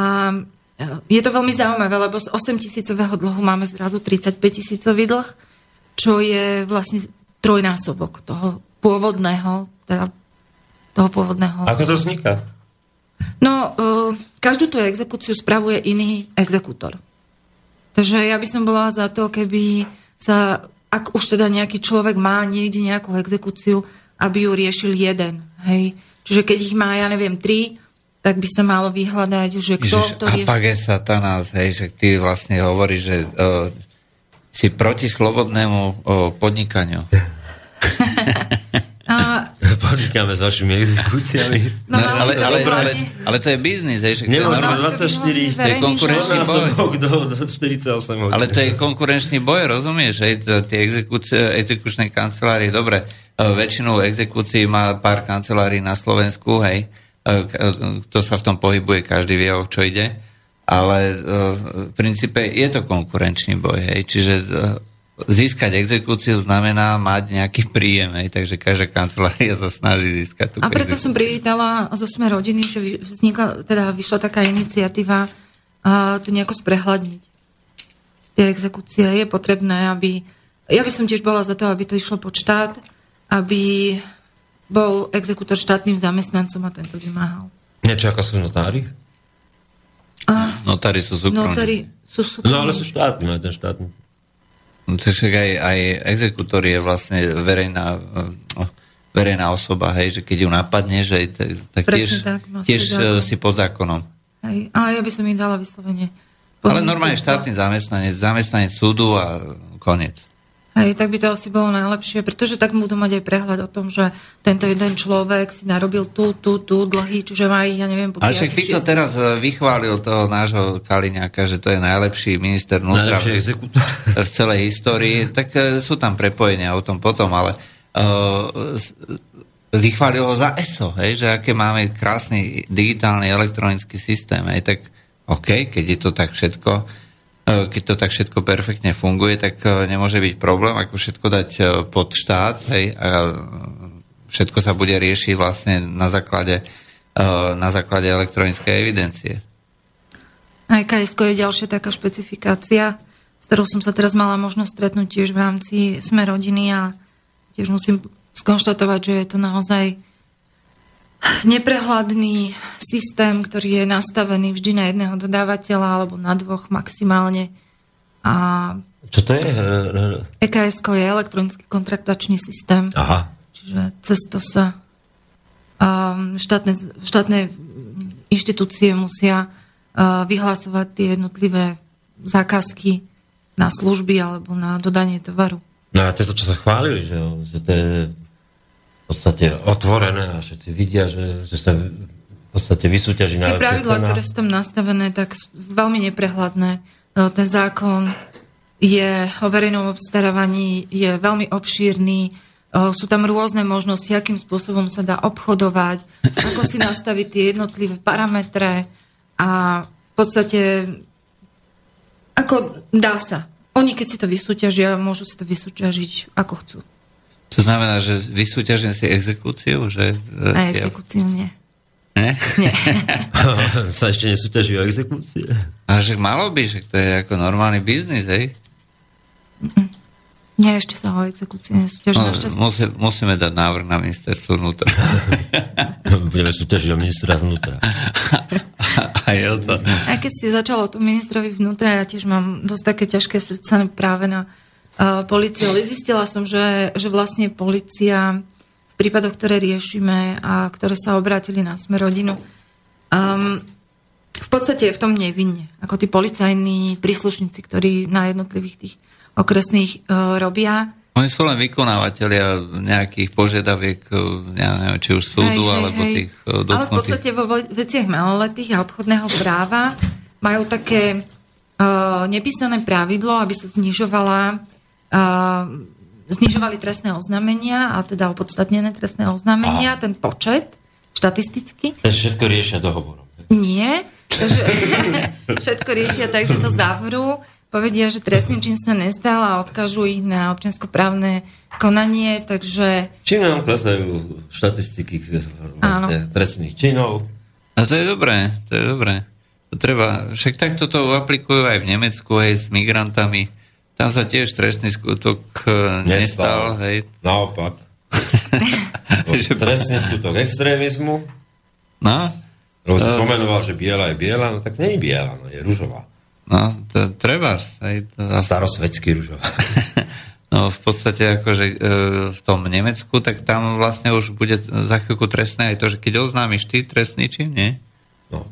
eh, je to veľmi zaujímavé, lebo z 8 tisícového dlhu máme zrazu 35 tisícový dlh, čo je vlastne trojnásobok toho pôvodného, teda toho pôvodného. Ako to vzniká? No, každú tú exekúciu spravuje iný exekútor. Takže ja by som bola za to, keby sa, ak už teda nejaký človek má niekde nejakú exekúciu, aby ju riešil jeden. Hej? Čiže keď ich má, ja neviem, tri, tak by sa malo vyhľadať, že kto Ježiš, to rieši. Apage satanás, hej, že ty vlastne hovoríš, že uh, si proti slobodnému uh, podnikaniu. [laughs] Počkáme s vašimi exekúciami. No, No, ale, ale, to ale, ale to je biznis, hej, že to je Nemôžeme normálne. No, to by 24, mohli To je konkurenčný boj. do, do 48 hodín. Ale to je konkurenčný boj, rozumieš? Hej, to- tie exekúcie, exekučné kancelárie, dobre, e, väčšinu exekúcií má pár kancelárií na Slovensku, hej, e, e, kto sa v tom pohybuje, každý vie, o čo ide, ale v princípe je to konkurenčný boj, hej, čiže získať exekúciu znamená mať nejaký príjem, hej, takže každá kancelária sa snaží získať tú A preto exekúciu. som privítala zo sme rodiny, že vznikla, teda vyšla taká iniciatíva a to nejako sprehľadniť. Tie exekúcie je potrebné, aby... Ja by som tiež bola za to, aby to išlo pod štát, aby bol exekútor štátnym zamestnancom a tento vymáhal. Niečo ako sú notári? Notári sú súkromní. Notári sú súkromní. No ale sú štátni, aj ten štátny. No, to však aj, aj exekútor je vlastne verejná, eh, verejná osoba, hej, že keď ju napadne, že tak, Presne tiež, tak, má tiež eh, si pod zákonom. Hej. A ja by som im dala vyslovene. Ale pod normálne ministerstvo. štátny zamestnanec, zamestnanec súdu a koniec. Hej, tak by to asi bolo najlepšie, pretože tak budú mať aj prehľad o tom, že tento jeden človek si narobil tu, tu, tu dlhy, čiže má ich, ja neviem, po Ale však Fico šiestich- teraz eh, vychválil toho nášho Kaliňáka, že to je najlepší minister vnútra exekútor. v celej histórii, tak eh, sú tam prepojenia o tom potom, ale uh, vychválil ho za ESO, hej, že aké máme krásny digitálny elektronický systém, hej, tak OK, keď je to tak všetko, keď to tak všetko perfektne funguje, tak eh, nemôže byť problém, ako všetko dať eh, pod štát, hej, a všetko sa bude riešiť vlastne na základe, na základe elektronickej evidencie. Aj KSK je ďalšia taká špecifikácia, s ktorou som sa teraz mala možnosť stretnúť tiež v rámci Sme rodiny a tiež musím skonštatovať, že je to naozaj neprehľadný systém, ktorý je nastavený vždy na jedného dodávateľa alebo na dvoch maximálne. A Čo to je? EKS je elektronický kontraktačný systém. Aha. Čiže cez to sa um, štátne, štátne inštitúcie musia uh, vyhlasovať tie jednotlivé zákazky na služby alebo na dodanie tovaru. No a to je to, čo sa chválili, že, že to je podstate otvorené a všetci vidia, že, že sa v podstate vysúťaží Tie najlepšia pravidlá, cena. ktoré sú tam nastavené, tak sú veľmi neprehľadné. No, Ten zákon je o verejnom obstarávaní, je veľmi obšírny, sú tam rôzne možnosti, akým spôsobom sa dá obchodovať, ako si nastaviť tie jednotlivé parametre a v podstate ako dá sa. Oni, keď si to vysúťažia, môžu si to vysúťažiť ako chcú. To znamená, že vysúťažím si exekúciu, že... e, A tie- exekúciu nie. Ne? Nie. [laughs] sa ešte nesúťažujú exekúcie. A že malo by, že to je ako normálny biznis, hej? Nie, ešte sa o exekúcii nesúťaží. No, musí, musíme dať návrh na ministerstvo vnútra. [laughs] Budeme súťažiť o ministra vnútra. [laughs] A je to. Aj keď si začala o tom ministrovi vnútra, ja tiež mám dosť také ťažké srdce práve na uh, policiu, ale zistila som, že, že vlastne policia v prípadoch, ktoré riešime a ktoré sa obrátili na sme rodinu, um, v podstate je v tom nevinne. Ako tí policajní príslušníci, ktorí na jednotlivých tých okresných uh, robia. Oni sú len vykonávateľia nejakých požiadaviek, ja neviem, či už súdu, alebo tých e, Ale v dotknutých. podstate vo ve- veciach maloletých a obchodného práva majú také uh, nepísané pravidlo, aby sa znižovala uh, znižovali trestné oznámenia a teda opodstatnené trestné oznámenia, ten počet štatisticky. To všetko riešia dohovorom. Nie. Takže [laughs] všetko riešia tak, že to zavrú, povedia, že trestný čin sa nestal a odkážu ich na občianskoprávne konanie, takže Čím nám klesajú štatistiky eh, vlastne, trestných činov? A to je dobré, to je dobré. To treba, však takto to aplikujú aj v Nemecku, hej, s migrantami. Tam sa tiež trestný skutok e, nestal, hej. Naopak. [laughs] Trestný skutok extrémizmu. No, Lebo si pomenoval, že biela je biela, no tak nie je biela, no je ružová. no, to treba, hej. To, A starosvedsky ružová. [laughs] no, v podstate akože e, v tom Nemecku, tak tam vlastne už bude za chvíľku trestné aj to, že keď oznámiš ty trestný čin, nie? No.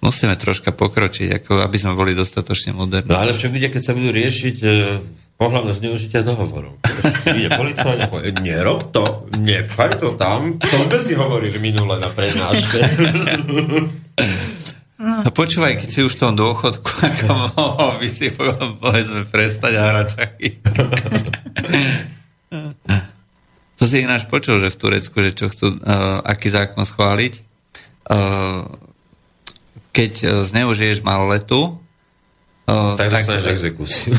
Musíme troška pokročiť, ako aby sme boli dostatočne moderní. no ale čo bude, keď sa budú riešiť e, pohľavné zneužitia dohovorov. [laughs] Ide policajt a povie, nerob to, nepchaj to tam. To sme si hovorili minule na prednáške. [laughs] No počúvaj, keď si už v tom dôchodku, [laughs] ako mohol by si povedzme prestať šachy. to si ináč počul, že v Turecku, že čo chcú, uh, aký zákon schváliť. Uh, keď uh, zneužiješ maloletu, uh, tak, tak dostaneš exekúciu.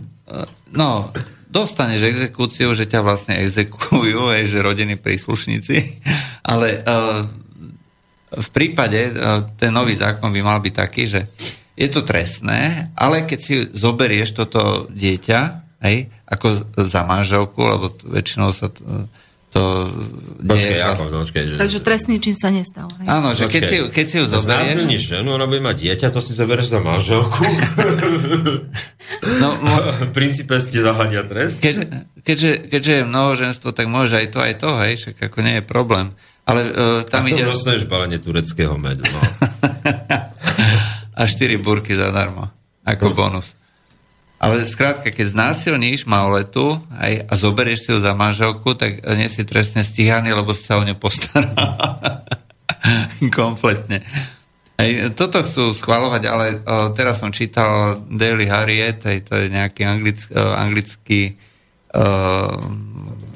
[laughs] no, dostaneš exekúciu, že ťa vlastne exekujú, [laughs] aj, že rodiny príslušníci, ale v prípade, ten nový zákon by mal byť taký, že je to trestné, ale keď si zoberieš toto dieťa, hej, ako za manželku, lebo väčšinou sa to, to počkej, nie je... Ako, počkej, že... Takže trestný čin sa nestal. Hej? Áno, že keď si, keď si ju zoberieš... Znásilníš ženu, ona bude mať dieťa, to si zoberieš za manželku. no, mo... [laughs] Principesky zahadia trest. Keď, keďže, keďže je mnohoženstvo, tak môže aj to, aj to, hej, však ako nie je problém. Ale uh, tam A ide... A dostaneš balenie tureckého medu, no. [laughs] A štyri burky zadarmo, ako no. bonus. Ale skrátka, keď znásilníš maloletu aj, a zoberieš si ju za manželku, tak nie si trestne stíhaný, lebo si sa o ňu postará. [laughs] Kompletne. Aj, toto chcú schvalovať, ale o, teraz som čítal Daily Harriet, aj to je nejaký anglick, o, anglický o,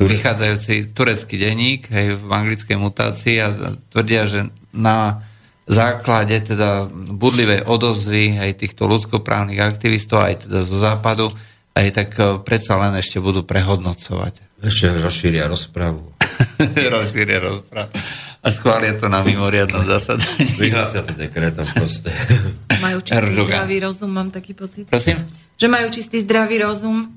vychádzajúci turecký denník aj v anglickej mutácii a tvrdia, že na základe teda budlivej odozvy aj týchto ľudskoprávnych aktivistov, aj teda zo západu, aj tak e, predsa len ešte budú prehodnocovať. Ešte rozšíria rozpravu. [laughs] rozšíria rozpravu. A schvália to na mimoriadnom zasadaní. Vyhlásia to dekretom proste. Majú čistý zdravý rozum, mám taký pocit. Prosím? Že majú čistý zdravý rozum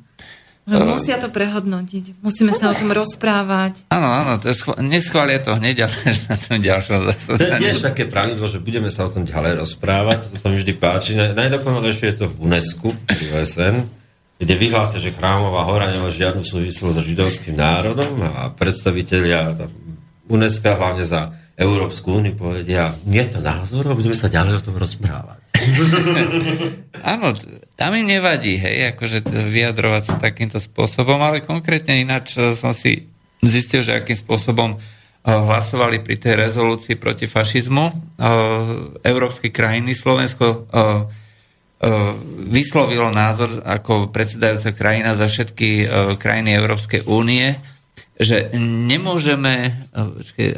musia to prehodnotiť. Musíme sa o tom rozprávať. Áno, áno, to schv- neschvália to hneď, ale [laughs] na tom ďalšom zasadaní. To je tiež také pravidlo, že budeme sa o tom ďalej rozprávať. To sa mi vždy páči. Najdokonalejšie je to v UNESCO, v OSN, kde vyhlásia, že chrámová hora nemá žiadnu súvislosť so židovským národom a predstavitelia UNESCO, hlavne za Európsku úniu, povedia, je to názor a budeme sa ďalej o tom rozprávať. [laughs] [laughs] Áno, tam im nevadí, hej, akože vyjadrovať sa takýmto spôsobom, ale konkrétne ináč eh, som si zistil, že akým spôsobom eh, hlasovali pri tej rezolúcii proti fašizmu eh, európske krajiny. Slovensko vyslovilo názor ako predsedajúca krajina za všetky krajiny Európskej únie, že nemôžeme,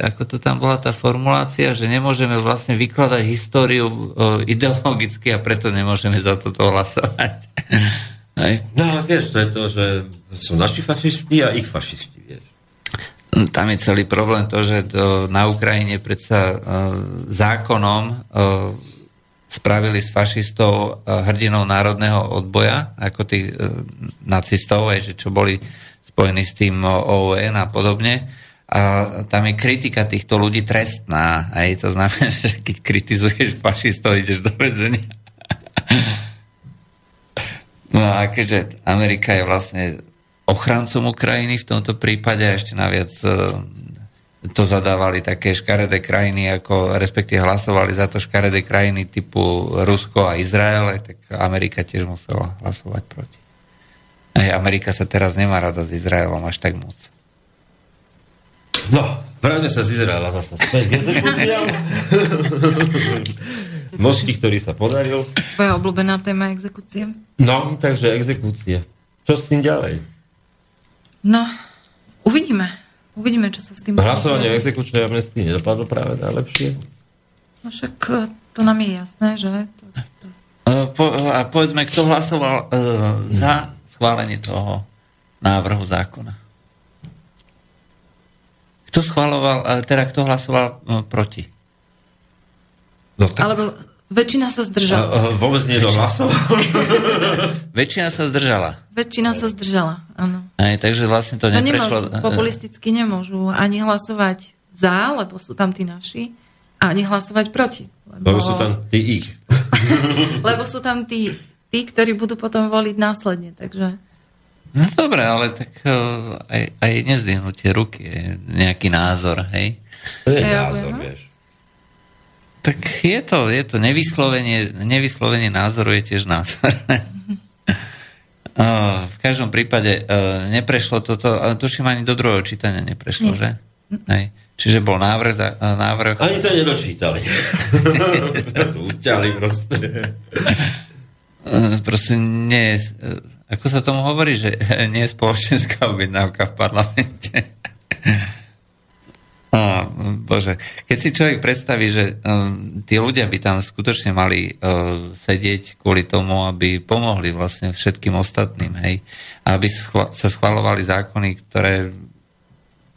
ako to tam bola tá formulácia, že nemôžeme vlastne vykladať históriu ideologicky a preto nemôžeme za toto hlasovať. [laughs] Hej. No vieš, to je to, že sú naši fašisti a ich fašisti, vieš. Tam je celý problém to, že to na Ukrajine predsa uh, zákonom uh, spravili z fašistov hrdinou národného odboja, ako tých nacistov, aj, že čo boli spojený s tým OUN a podobne. A tam je kritika týchto ľudí trestná. Aj to znamená, [laughs] že keď kritizuješ fašistov, ideš do väzenia. No a keďže Amerika je vlastne ochrancom Ukrajiny v tomto prípade a ešte naviac e, to zadávali také škaredé krajiny, ako respektíve hlasovali za to škaredé krajiny typu Rusko a Izrael, tak Amerika tiež musela hlasovať proti. Aj Amerika sa teraz nemá rada s Izraelom až tak moc. No, vráťme sa z Izraela zase späť k. [laughs] Mosti, ktorý sa podaril. Tvoja obľúbená téma exekúcie. No, takže exekúcie. Čo s tým ďalej? No, uvidíme. Uvidíme, čo sa s tým... Hlasovanie o exekučnej amnestii nedopadlo práve najlepšie? No však e, to nám je jasné, že... To, to... Uh, po, a povedzme, kto hlasoval uh, za schválenie toho návrhu zákona. Kto schváloval, teda kto hlasoval no, proti? No, tak... Alebo väčšina sa zdržala. A, a vôbec nie do hlasov? väčšina sa zdržala. Väčšina sa zdržala, áno. Aj, takže vlastne to no, neprešlo. Nemôžu, populisticky nemôžu ani hlasovať za, lebo sú tam tí naši, ani hlasovať proti. Lebo, lebo sú tam tí ich. [laughs] lebo sú tam tí tí, ktorí budú potom voliť následne. Takže... No dobre, ale tak uh, aj, aj nezdvihnutie ruky je nejaký názor, hej? To je ja názor, vieš. Tak je to, je to nevyslovenie, nevyslovenie názoru je tiež názor. Uh, [laughs] v každom prípade uh, neprešlo toto, uh, tuším ani do druhého čítania neprešlo, Nie. že? Hej. Čiže bol návrh, za, návrh Ani to nedočítali. [laughs] to uťali proste. [laughs] uh, proste nie je, uh, ako sa tomu hovorí, že [laughs] nie je spoločenská objednávka v parlamente. [laughs] Á, bože, keď si človek predstaví, že um, tí ľudia by tam skutočne mali uh, sedieť kvôli tomu, aby pomohli vlastne všetkým ostatným, hej, a aby schva- sa schvalovali zákony, ktoré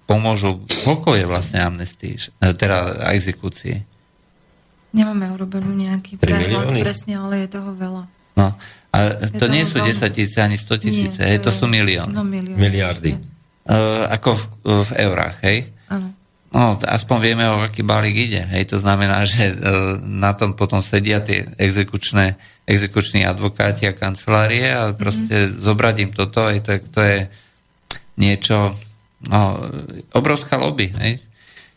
pomôžu, koľko je vlastne amnestii, že- eh, teda exekúcie. Nemáme urobenú nejaký prehľad presne, ale je toho veľa. No, a to nie sú veľa. 10 tisíce ani 100 tisíce, hej, to sú milióny. No, milión. Miliardy. Uh, ako v, v eurách, hej. Áno. No, aspoň vieme, o aký balík ide. Hej, to znamená, že e, na tom potom sedia tie exekučné, exekuční advokáti a kancelárie a proste mm-hmm. zobrať im toto, hej, to, je- to je niečo, no, obrovská lobby, hej.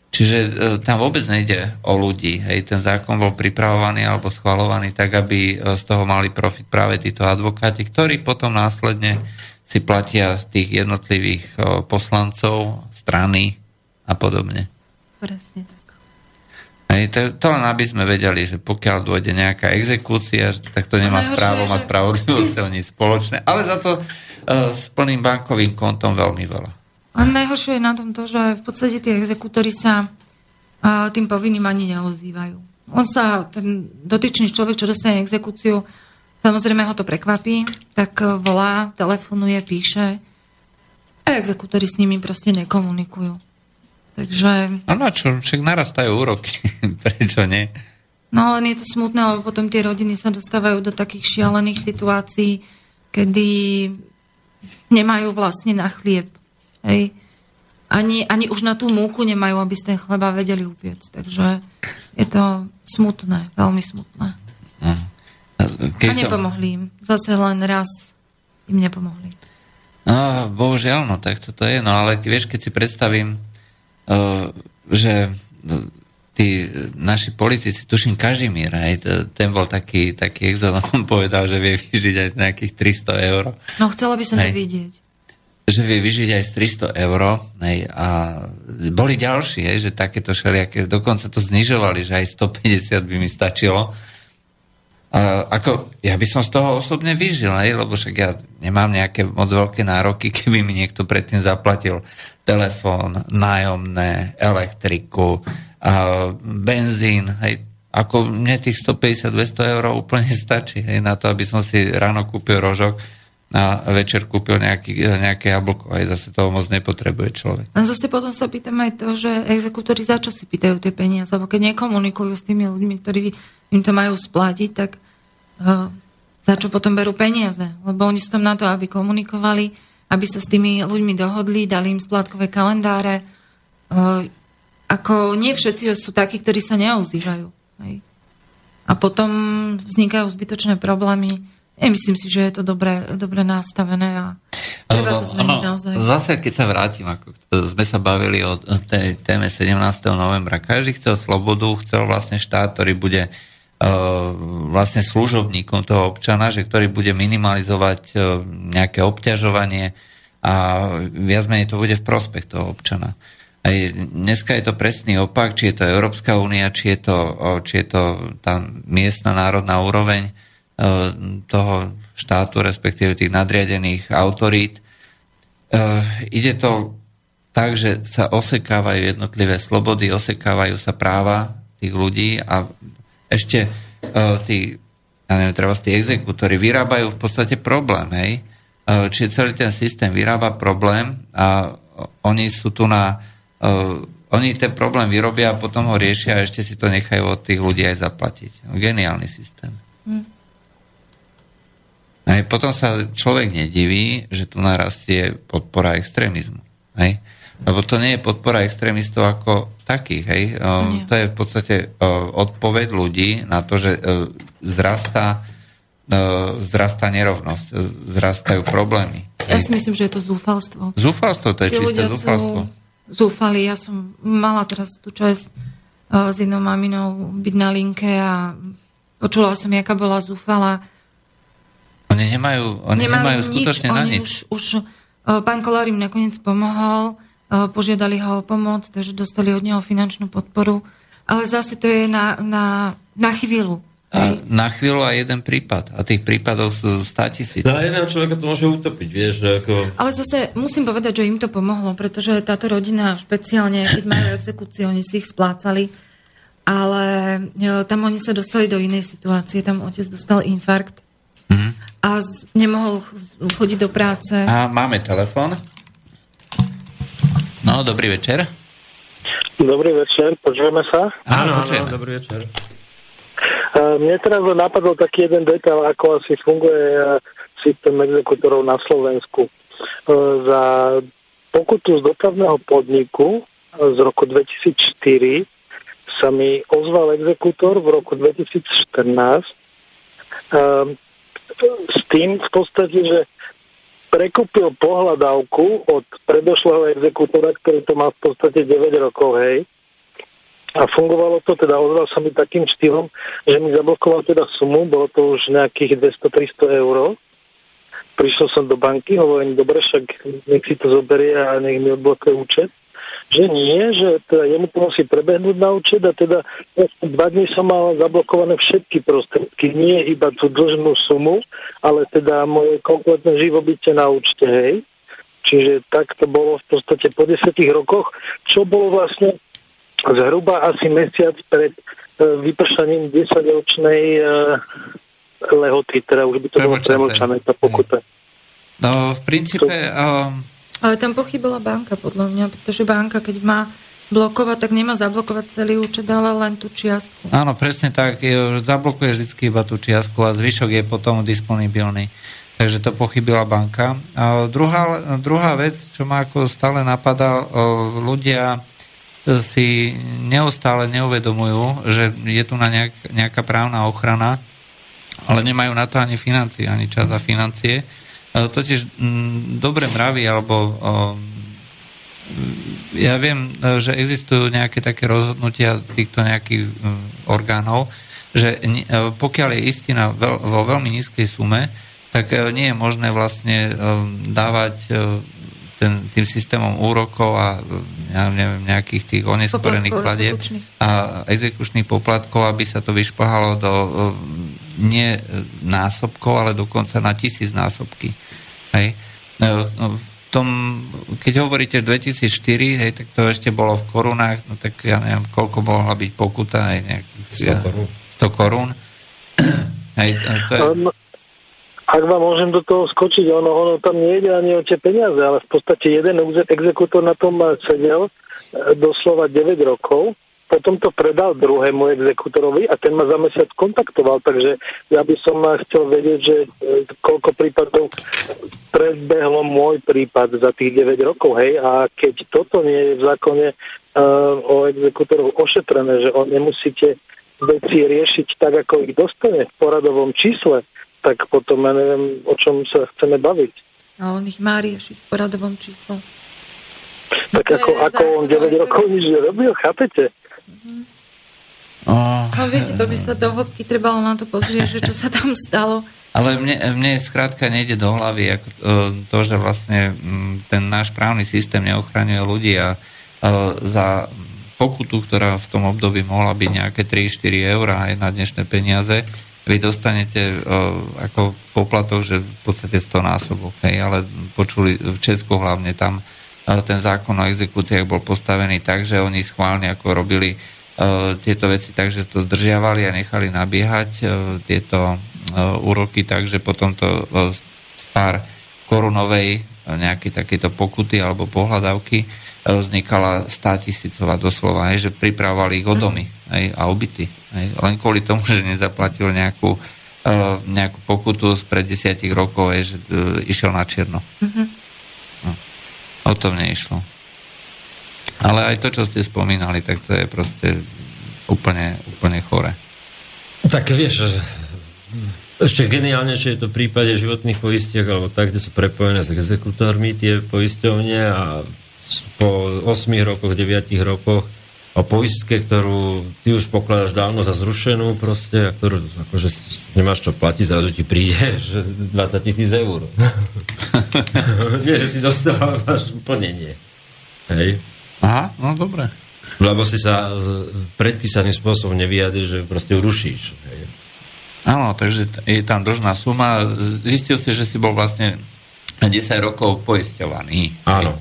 Čiže e, tam vôbec nejde o ľudí. Hej. Ten zákon bol pripravovaný alebo schvalovaný tak, aby e, z toho mali profit práve títo advokáti, ktorí potom následne si platia tých jednotlivých e, poslancov, strany a podobne. Presne tak. Hej, to, to len aby sme vedeli, že pokiaľ dôjde nejaká exekúcia, tak to nemá s najhoršie právom a že- spravodlivosťou nič spoločné, ale za to uh, s plným bankovým kontom veľmi veľa. A najhoršie je na tom to, že v podstate tí exekútory sa a, tým povinným ani neozývajú. On sa, ten dotyčný človek, čo dostane exekúciu, samozrejme ho to prekvapí, tak e, volá, telefonuje, píše a exekútory s nimi proste nekomunikujú. Takže, na čo? Však narastajú úroky. [laughs] Prečo nie? no len je to smutné, lebo potom tie rodiny sa dostávajú do takých šialených situácií, kedy nemajú vlastne na chlieb. Hej. Ani, ani už na tú múku nemajú, aby z ten chleba vedeli upiec. Takže je to smutné, veľmi smutné. Keď A nepomohli im. Zase len raz im nepomohli. No, bohužiaľ, no tak toto je. No ale vieš, keď si predstavím, uh, že uh, tí naši politici, tuším Kažimír, hej, ten bol taký, taký exot, [laughs] on povedal, že vie vyžiť aj z nejakých 300 eur. No chcela by som to Hej. vidieť. Že vie vyžiť aj z 300 eur hej, a boli ďalší, hej, že takéto všelijaké, dokonca to znižovali, že aj 150 by mi stačilo. A ako, ja by som z toho osobne vyžil, hej, lebo však ja nemám nejaké moc veľké nároky, [laughs] keby mi niekto predtým zaplatil telefón, nájomné, elektriku, a benzín, hej, ako mne tých 150-200 eur úplne [laughs] stačí, hej, na to, aby som si ráno kúpil rožok a večer kúpil nejaký, nejaké jablko, hej, zase toho moc nepotrebuje človek. A zase potom sa pýtam aj to, že exekútori za čo si pýtajú tie peniaze, lebo keď nekomunikujú s tými ľuďmi, ktorí im to majú splatiť, tak uh, za čo potom berú peniaze? Lebo oni sú tam na to, aby komunikovali, aby sa s tými ľuďmi dohodli, dali im splátkové kalendáre. Uh, ako nie všetci sú takí, ktorí sa neozývajú. Hej. A potom vznikajú zbytočné problémy. Nemyslím si, že je to dobre, dobre nastavené a treba to zmeniť naozaj. Zase, keď sa vrátim, ako sme sa bavili o tej téme 17. novembra, každý chcel slobodu, chcel vlastne štát, ktorý bude uh, vlastne služobníkom toho občana, že ktorý bude minimalizovať uh, nejaké obťažovanie a viac menej to bude v prospech toho občana. Aj dneska je to presný opak, či je to Európska únia, či je to, či je to tá miestna národná úroveň e, toho štátu, respektíve tých nadriadených autorít. E, ide to tak, že sa osekávajú jednotlivé slobody, osekávajú sa práva tých ľudí a ešte e, tí, ja neviem, treba tí exekútori vyrábajú v podstate problém, hej? Čiže celý ten systém vyrába problém a oni sú tu na oni ten problém vyrobia a potom ho riešia a ešte si to nechajú od tých ľudí aj zaplatiť. Geniálny systém. Hm. Hej, potom sa človek nediví, že tu narastie podpora extrémizmu. Hej? Lebo to nie je podpora extrémistov ako takých. Hej? Um, to je v podstate uh, odpoveď ľudí na to, že uh, zrastá, uh, zrastá nerovnosť, uh, zrastajú problémy. Ja Hej? si myslím, že je to zúfalstvo. Zúfalstvo, to je Tí čisté zúfalstvo. zúfali. Ja som mala teraz tú časť uh, s jednou maminou byť na linke a počula som, jaká bola zúfala. Oni nemajú, oni nemajú skutočne nič, na oni nič. Už, už, uh, pán Kolár im nakoniec pomohol, uh, požiadali ho o pomoc, takže dostali od neho finančnú podporu, ale zase to je na, na, na chvíľu. A na chvíľu aj jeden prípad. A tých prípadov sú 100 tisíc. Na jedného človeka to môže utopiť, vieš, že ako... Ale zase musím povedať, že im to pomohlo, pretože táto rodina špeciálne, keď majú [clears throat] exekúcie, oni si ich splácali, ale e, tam oni sa dostali do inej situácie, tam otec dostal infarkt Mhm. a z- nemohol ch- chodiť do práce. A máme telefón. No, dobrý večer. Dobrý večer, počujeme sa. Áno, áno, dobrý večer. E, Mne teraz napadol taký jeden detail, ako asi funguje e, systém exekutorov na Slovensku. E, Za pokutu z dopravného podniku z roku 2004 sa mi ozval exekutor v roku 2014 e, s tým v podstate, že prekúpil pohľadávku od predošlého exekútora, ktorý to má v podstate 9 rokov, hej. A fungovalo to, teda ozval sa mi takým štýlom, že mi zablokoval teda sumu, bolo to už nejakých 200-300 eur. Prišiel som do banky, hovorím, dobre, však nech si to zoberie a nech mi odblokuje účet. Že nie, že teda jemu to musí prebehnúť na účet a teda dva dní som mal zablokované všetky prostriedky, nie iba tú dlžnú sumu, ale teda moje kompletné živobytie na účte, hej. Čiže tak to bolo v podstate po 10 rokoch, čo bolo vlastne zhruba asi mesiac pred e, vypršaním 10-ročnej e, lehoty, teda už by to bolo Premlčacej. premlčané, tá pokuta. No, v princípe... Um, Ale tam pochybila banka, podľa mňa, pretože banka, keď má blokovať, tak nemá zablokovať celý účet, ale len tú čiastku. áno, presne tak. je- Zablokuje vždy iba tú čiastku a zvyšok je potom disponibilný. Takže to pochybila banka. A druhá, druhá vec, čo ma ako stále napadá, ľudia si neustále neuvedomujú, že je tu na nejak, nejaká právna ochrana, ale nemajú na to ani financie, ani čas a financie. E, Totiž m, dobre mravy alebo o, ja viem, e, že existujú nejaké také rozhodnutia týchto nejakých mm, orgánov, že e, pokiaľ je istina vo veľmi nízkej sume, tak e, nie je možné vlastne e, dávať e, ten, tým systémom úrokov a e, ja neviem, nejakých tých oneskorených platieb a exekučných poplatkov, aby sa to vyšplhalo do e, nie násobkov, ale dokonca na tisíc násobky. Hej. E, no, V tom, keď hovoríte 2004, hej, tak to ešte bolo v korunách, no tak ja neviem, koľko mohla byť pokuta, hej, nejakých 100 korún. 100 korún. [clears throat] Hej, e, to je, Um, ak vám môžem do toho skočiť, ono, ono tam nejde ani o tie peniaze, ale v podstate jeden exe- exekútor na tom eh, sedel eh, doslova 9 rokov, potom to predal druhému exekútorovi a ten ma za mesiac kontaktoval, takže ja by som chcel vedieť, že eh, koľko prípadov predbehlo môj prípad za tých 9 rokov, hej, a keď toto nie je v zákone uh, o exekútoroch ošetrené, že on nemusíte veci riešiť tak, ako ich dostane v poradovom čísle, tak potom ja neviem, o čom sa chceme baviť. A on ich má riešiť v poradovom čísle. Tak To ako, ako on zákon o 9 rokov nič nerobil, chápete? O, No viete, to by sa do hĺbky trebalo na to pozrieť, že čo sa tam stalo. Ale mne, mne skrátka nejde do hlavy ako to, to, že vlastne mm, ten náš právny systém neochraňuje ľudí a e, za pokutu, ktorá v tom období mohla byť nejaké 3-4 eur aj na dnešné peniaze, vy dostanete e, ako poplatok, že v podstate 100 násobok, hej, ale počuli v Česku hlavne tam e, ten zákon o exekúciách bol postavený tak, že oni schválne ako robili e, tieto veci tak, že to zdržiavali a nechali nabiehať e, tieto e, úroky, takže potom to z pár korunovej nejakej takéto pokuty alebo pohľadavky vznikala 100 tisícová doslova, hej, že pripravovali ich o domy hej, a obyty. Hej, len kvôli tomu, že nezaplatil nejakú, nejakú pokutu spred desiatich rokov, hej, že išiel na čierno. No, o tom neišlo. Ale aj to, čo ste spomínali, tak to je proste úplne, úplne chore. Tak vieš, ešte geniálnejšie je to v prípade životných poistiek alebo tak, kde sú prepojené s exekutórmi tie poisťovne a po 8 rokoch, 9 rokoch o poistke, ktorú ty už pokladáš dávno za zrušenú proste, a ktorú akože nemáš čo platiť, zrazu ti príde [laughs] že 20 tisíc eur. [laughs] Nie, že si dostávaš plnenie. Hej. Aha, no dobre. Lebo si sa predpísaným spôsobom nevyjadri, že proste rušíš. Hej. Áno, takže je tam dlžná suma. Zistil si, že si bol vlastne 10 rokov poisťovaný. Áno.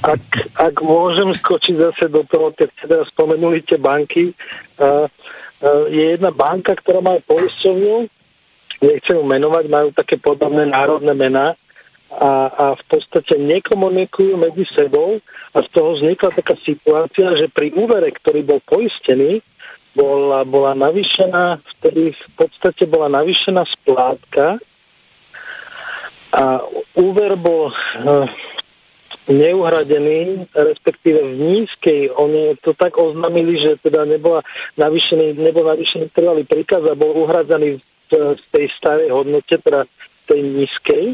Ak, ak môžem skočiť zase do toho, keď ste teraz spomenuli tie banky, uh, uh, je jedna banka, ktorá má poisťovňu, nechcem ju menovať, majú také podobné národné mená a, a v podstate nekomunikujú medzi sebou a z toho vznikla taká situácia, že pri úvere, ktorý bol poistený, bola, bola navýšená, vtedy v podstate bola navýšená splátka a úver bol uh, neuhradený, respektíve v nízkej, oni to tak oznámili, že teda nebola navýšený, nebol navýšený trvalý príkaz a bol uhradzaný v, v tej starej hodnote, teda tej nízkej.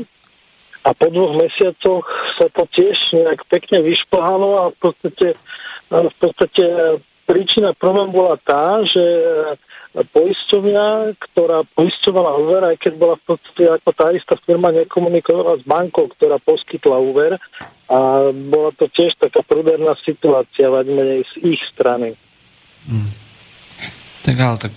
A po dvoch mesiacoch sa to tiež nejak pekne vyšplhalo a v podstate, v podstate príčina problém bola tá, že poisťovňa, ktorá poisťovala úver, aj keď bola v podstate ako tá istá firma nekomunikovala s bankou, ktorá poskytla úver a bola to tiež taká prúderná situácia, viac menej z ich strany. Tak ale tak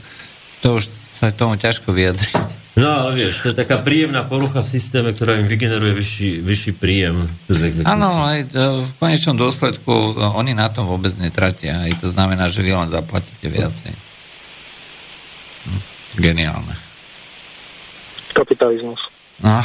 to už sa tomu ťažko vyjadri. No ale vieš, to je taká príjemná porucha v systéme, ktorá im vygeneruje vyšší, vyšší príjem. Áno, aj e, v konečnom dôsledku e, oni na tom vôbec netratia. Aj to znamená, že vy len zaplatíte viacej. Geniálne. Kapitalizmus. No.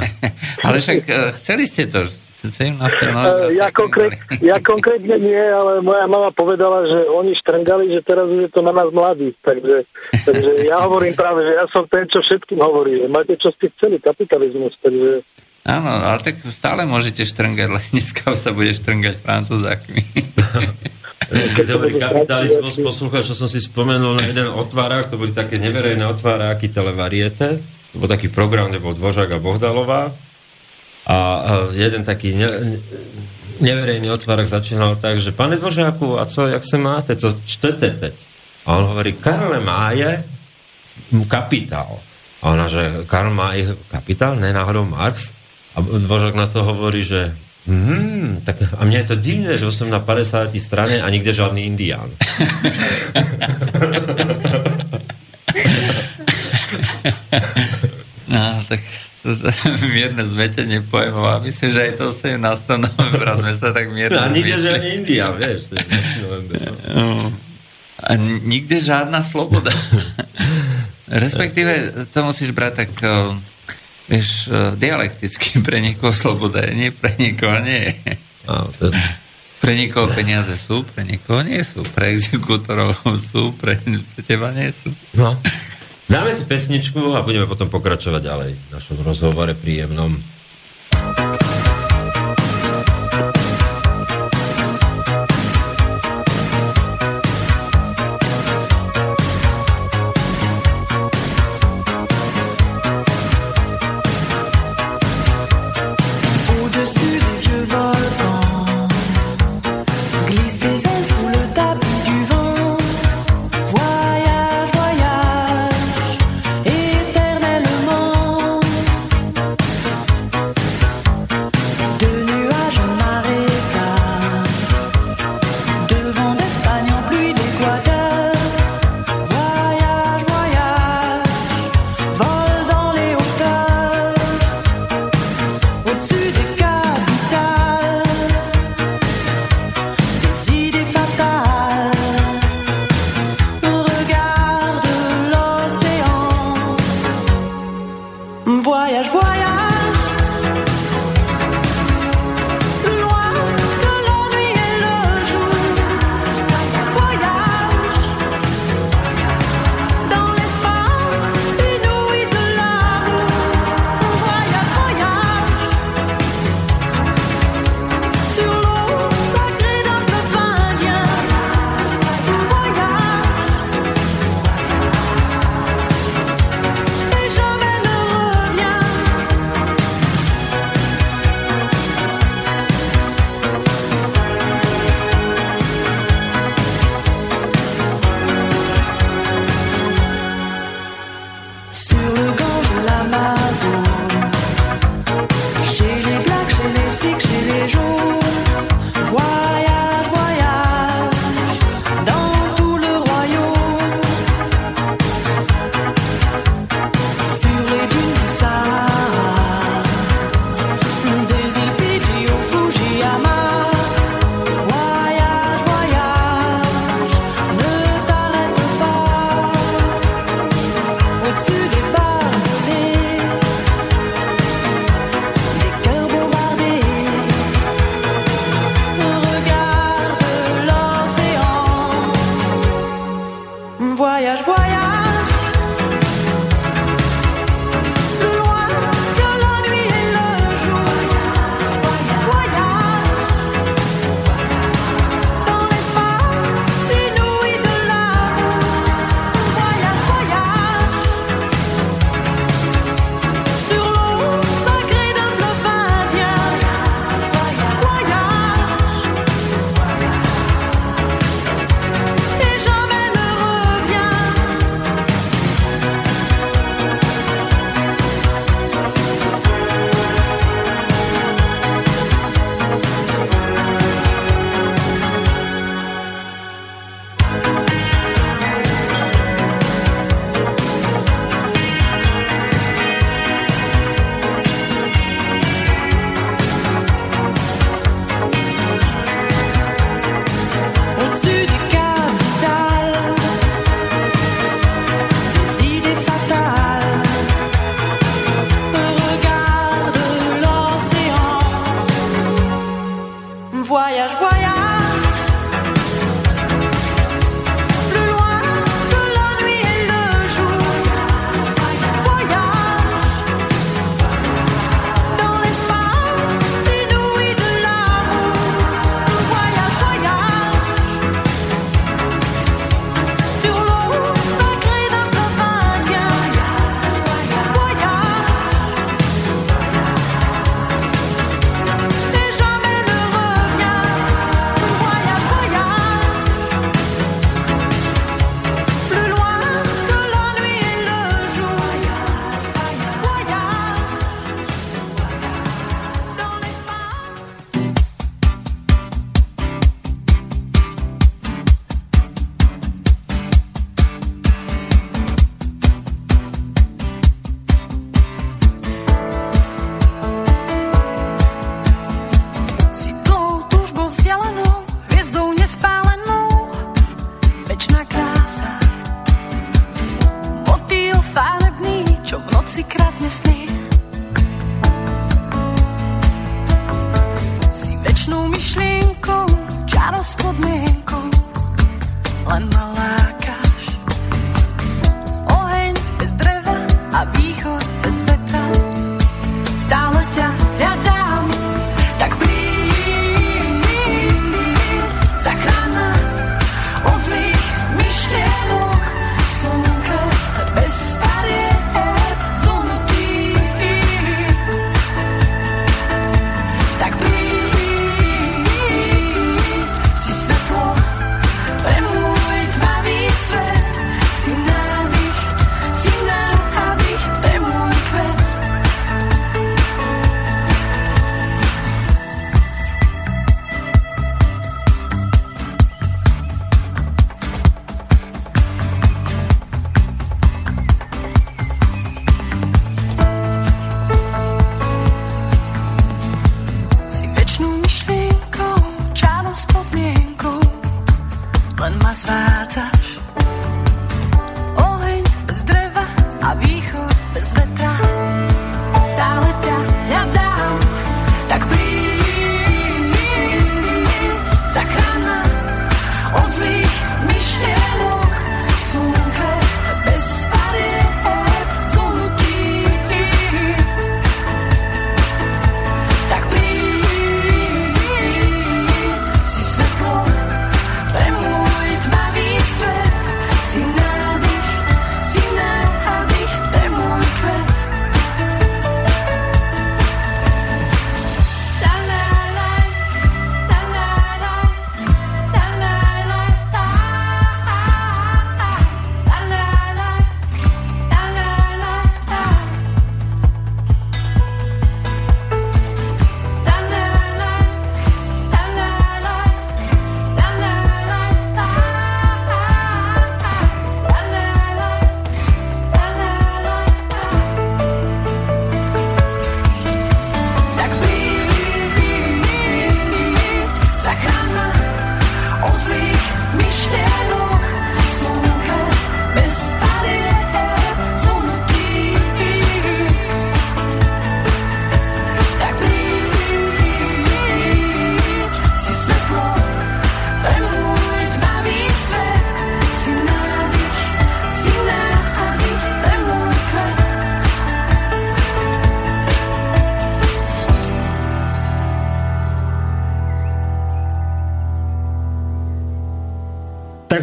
[laughs] Ale však e, chceli ste to. 17. novembra E, Ja, konkrét, [laughs] ja konkrétne nie, ale moja mama povedala, že oni štrngali, že teraz už je to na nás mladých. Takže, takže ja hovorím práve, že ja som ten, čo všetkým hovorí. že Máte, čo ste chceli, kapitalizmus. Takže Áno, ale tak stále môžete štrngať, len dneska sa bude štrngať francúzakmi. [laughs] Hovorí kapitalizmus, poslúchaj, čo som si spomenul na jeden otvárák, to boli také neverejné otváráky televariete, to bol taký program, kde bol Dvořák a Bohdalová a jeden taký ne, ne- neverejný otvárák začínal tak, že pane Dvořáku, a co, jak se máte, co čtete teď? A on hovorí, Karle Máje, kapitál. A ona, že Karl May, kapitál, ne náhodou Marx? A Dvořák na to hovorí, že Hmm, tak a mne je to divné, že som na 50 strane a nikde žiadny indián. [laughs] No, tak mierne zmetenie pojmov a myslím, že aj to 17. novembra sme sa tak mierne No, a nikde žiadny indián, vieš. no. A nikde žiadna sloboda. [laughs] Respektíve to musíš brať tak, eh, vieš, eh, dialekticky. [laughs] Pre niekoho sloboda je, nie pre niekoho nie je. Pre niekoho peniaze sú, pre niekoho nie sú. Pre exekútorov [laughs] sú, pre, pre teba nie sú. no. Dáme si pesničku a budeme potom pokračovať ďalej v našom rozhovore príjemnom.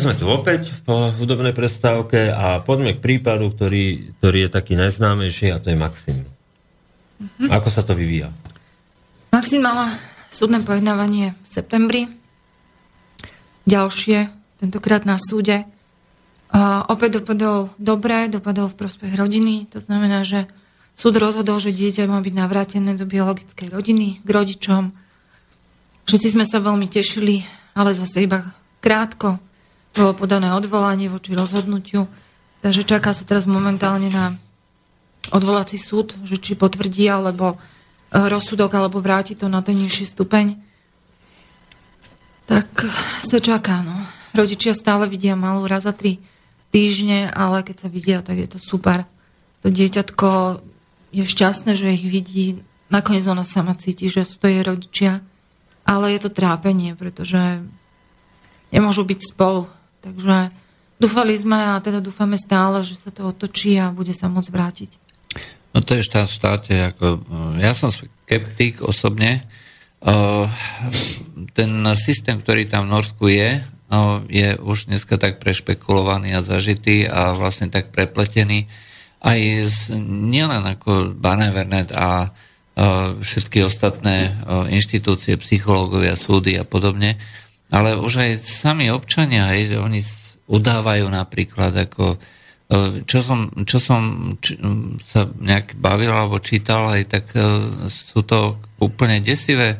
Sme tu opäť po hudobnej prestávke a poďme k prípadu, ktorý, ktorý je taký najznámejší a to je Maxim. Ako sa to vyvíja? Maxim mala súdne pojednávanie v septembri. Ďalšie, tentokrát na súde. A opäť dopadol dobre, dopadol v prospech rodiny. To znamená, že súd rozhodol, že dieťa má byť navrátené do biologickej rodiny, k rodičom. Všetci sme sa veľmi tešili, ale zase iba krátko. Bolo podané odvolanie voči rozhodnutiu, takže čaká sa teraz momentálne na odvolací súd, že či potvrdí alebo e, rozsudok, alebo vráti to na ten nižší stupeň. Tak sa čaká, no. Rodičia stále vidia malú raz za tri týždne, ale keď sa vidia, tak je to super. To dieťatko je šťastné, že ich vidí. Nakoniec ona sama cíti, že sú to jej rodičia. ale je to trápenie, pretože nemôžu byť spolu. Takže dúfali sme a teda dúfame stále, že sa to otočí a bude sa môcť vrátiť. No to je štát v štáte, ako, ja som skeptik osobne. Ten systém, ktorý tam v Norsku je, uh, je už dneska tak prešpekulovaný a zažitý a vlastne tak prepletený aj z, nielen ako Banevernet a všetky ostatné inštitúcie, psychológovia, súdy a podobne, ale už aj sami občania, hej, že oni udávajú napríklad ako E, čo som, čo som či, sa nejak bavil alebo čítal, aj tak e, sú to úplne desivé,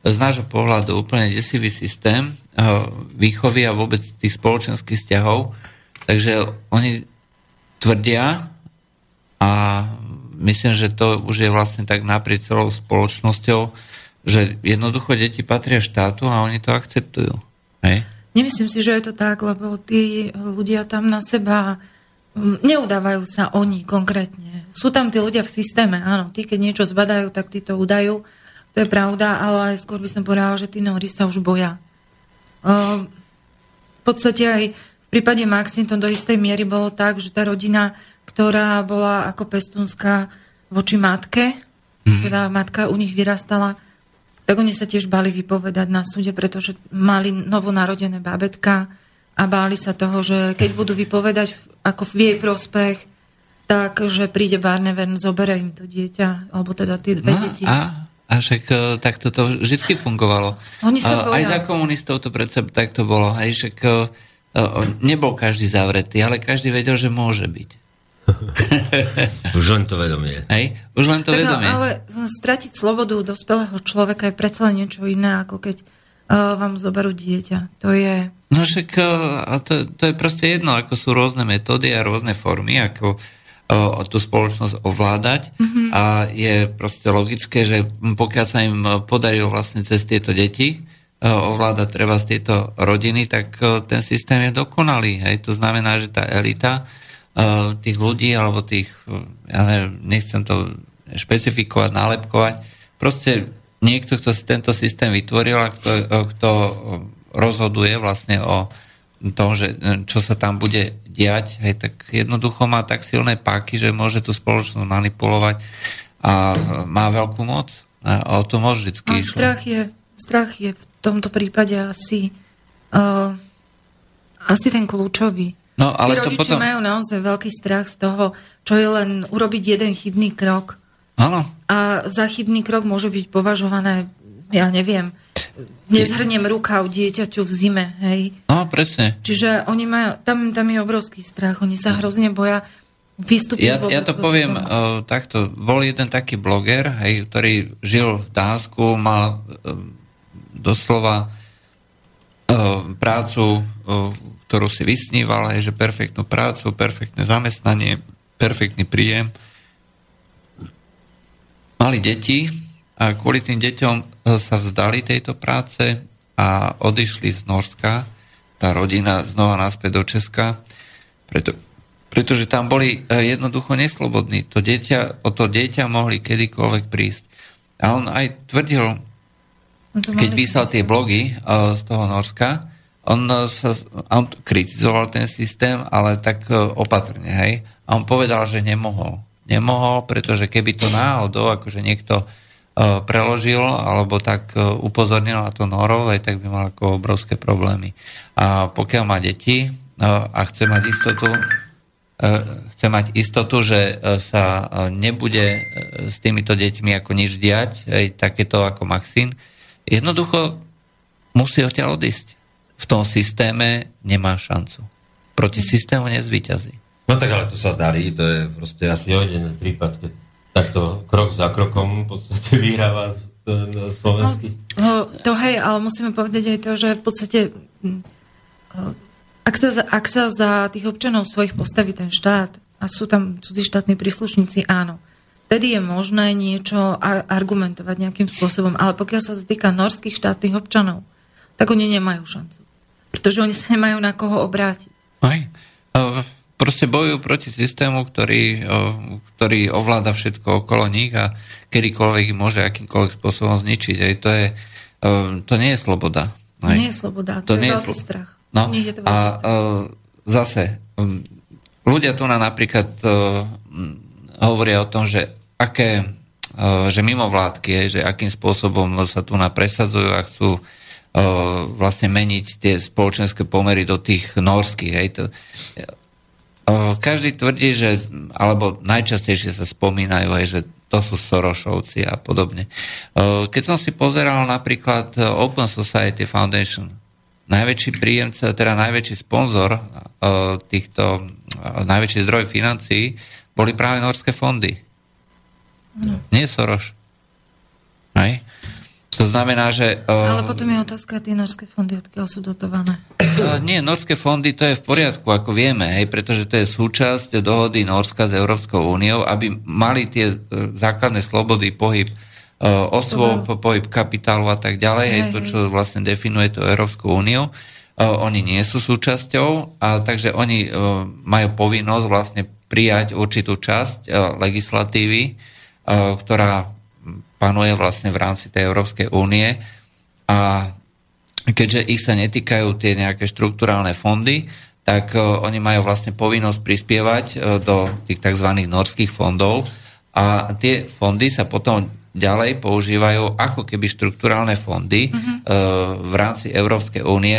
z nášho pohľadu úplne desivý systém e, výchovy a vôbec tých spoločenských vzťahov. Takže oni tvrdia a myslím, že to už je vlastne tak naprieč celou spoločnosťou, že jednoducho deti patria štátu a oni to akceptujú. Hej? Nemyslím si, že je to tak, lebo tí ľudia tam na seba Mm, neudávajú sa oni konkrétne. Sú tam tí ľudia v systéme, áno. Tí, keď niečo zbadajú, tak tí to udajú. To je pravda, ale skôr by som povedala, že tí Nóri sa už boja. Ehm, v podstate aj v prípade Maxim to do istej miery bolo tak, že tá rodina, ktorá bola ako pestúnska voči matke, mm. teda matka u nich vyrastala, tak oni sa tiež bali vypovedať na súde, pretože mali novonarodené bábetka a báli sa toho, že keď budú vypovedať ako v jej prospech, tak, že príde Barneven, zobere im to dieťa, alebo teda tie dve no, deti. A, a však e, tak to vždy fungovalo. Oni sa boja. Aj za komunistov to predsa tak to bolo. Aj však e, nebol každý zavretý, ale každý vedel, že môže byť. [laughs] Už len to vedomie. Hej? Už len to tak, vedomie. Ale stratiť slobodu dospelého človeka je predsa len niečo iné, ako keď uh, vám zoberú dieťa. To je... No však a to, to je proste jedno, ako sú rôzne metódy a rôzne formy, ako o, tú spoločnosť ovládať mm-hmm. a je proste logické, že pokiaľ sa im podarilo vlastne cez tieto deti ovládať treba z tieto rodiny, tak ten systém je dokonalý. Hej? To znamená, že tá elita tých ľudí alebo tých, ja neviem, nechcem to špecifikovať, nálepkovať, proste niekto, kto si tento systém vytvoril a kto, kto rozhoduje vlastne o tom, že, čo sa tam bude diať, hej, tak jednoducho má tak silné páky, že môže tú spoločnosť manipulovať a má veľkú moc. A o to môže vždy strach je, strach je v tomto prípade asi uh, asi ten kľúčový. No, ale Tí to rodičia potom... majú naozaj veľký strach z toho, čo je len urobiť jeden chybný krok. Áno. A za chybný krok môže byť považované, ja neviem, nezhrniem rukav dieťaťu v zime, hej. No, presne. Čiže oni majú, tam, tam je obrovský strach, oni sa hrozne boja vystúpiť. Ja, ja to poviem uh, takto. Bol jeden taký bloger, hej, ktorý žil v Dánsku, mal uh, doslova uh, prácu, uh, ktorú si vysníval, hej, že perfektnú prácu, perfektné zamestnanie, perfektný príjem. Mali deti, a kvôli tým deťom e, sa vzdali tejto práce a odišli z Norska, tá rodina znova naspäť do Česka, preto, pretože tam boli e, jednoducho neslobodní. To dieťa, o to dieťa mohli kedykoľvek prísť. A on aj tvrdil, keď písal tie blogy e, z toho Norska, on, sa, on kritizoval ten systém, ale tak opatrne, hej. A on povedal, že nemohol. Nemohol, pretože keby to náhodou, akože niekto E, preložil alebo tak e, upozornil na to norov, aj tak by mal ako obrovské problémy. A pokiaľ má deti e, a chce mať istotu, chce mať istotu, že sa nebude s týmito deťmi ako nič diať, aj takéto ako Maxín, jednoducho musí odtiaľ odísť. V tom systéme nemá šancu. Proti systému nezvýťazí. No tak ale to sa darí, to je proste asi jeden prípad, keď takto krok za krokom v podstate vyhráva slovenský. No, to hej, ale musíme povedať aj to, že v podstate ak sa, ak sa za tých občanov svojich postaví ten štát a sú tam cudzí štátni príslušníci, áno. Vtedy je možné niečo argumentovať nejakým spôsobom, ale pokiaľ sa to týka norských štátnych občanov, tak oni nemajú šancu. Pretože oni sa nemajú na koho obrátiť. Aj. Uh proste bojujú proti systému, ktorý, ktorý ovláda všetko okolo nich a kedykoľvek ich môže akýmkoľvek spôsobom zničiť. Aj to je uh, to nie je sloboda. Hej. Nie je sloboda, to, to je veľký slo- strach. No, je to a veľký strach. uh, zase, um, ľudia tu na napríklad hovoria o tom, že aké, že mimovládky, že akým spôsobom sa tu na presadzujú a chcú vlastne meniť tie spoločenské pomery do tých norských. Hej. To, každý tvrdí, že, alebo najčastejšie sa spomínajú, hej, že to sú Sorošovci a podobne. Keď som si pozeral napríklad Open Society Foundation, najväčší príjemca, teda najväčší sponzor týchto, najväčší zdroj financií boli práve norské fondy. Nie Soros. Hej? To znamená, že... Uh, Ale potom je otázka, tie norské fondy, odkiaľ sú dotované. Uh, Nie, norské fondy to je v poriadku, ako vieme, hej, pretože to je súčasť dohody Norska s Európskou úniou, aby mali tie uh, základné slobody, pohyb uh, osôb, pohyb kapitálu a tak ďalej, hej, Hej, to, čo vlastne definuje to Európskou úniou. Uh, oni nie sú súčasťou, a takže oni uh, majú povinnosť vlastne prijať určitú časť uh, legislatívy, uh, ktorá panuje vlastne v rámci tej Európskej únie a keďže ich sa netýkajú tie nejaké štruktúrálne fondy, tak uh, oni majú vlastne povinnosť prispievať uh, do tých tzv. norských fondov a tie fondy sa potom ďalej používajú ako keby štruktúrálne fondy uh-huh. uh, v rámci Európskej únie,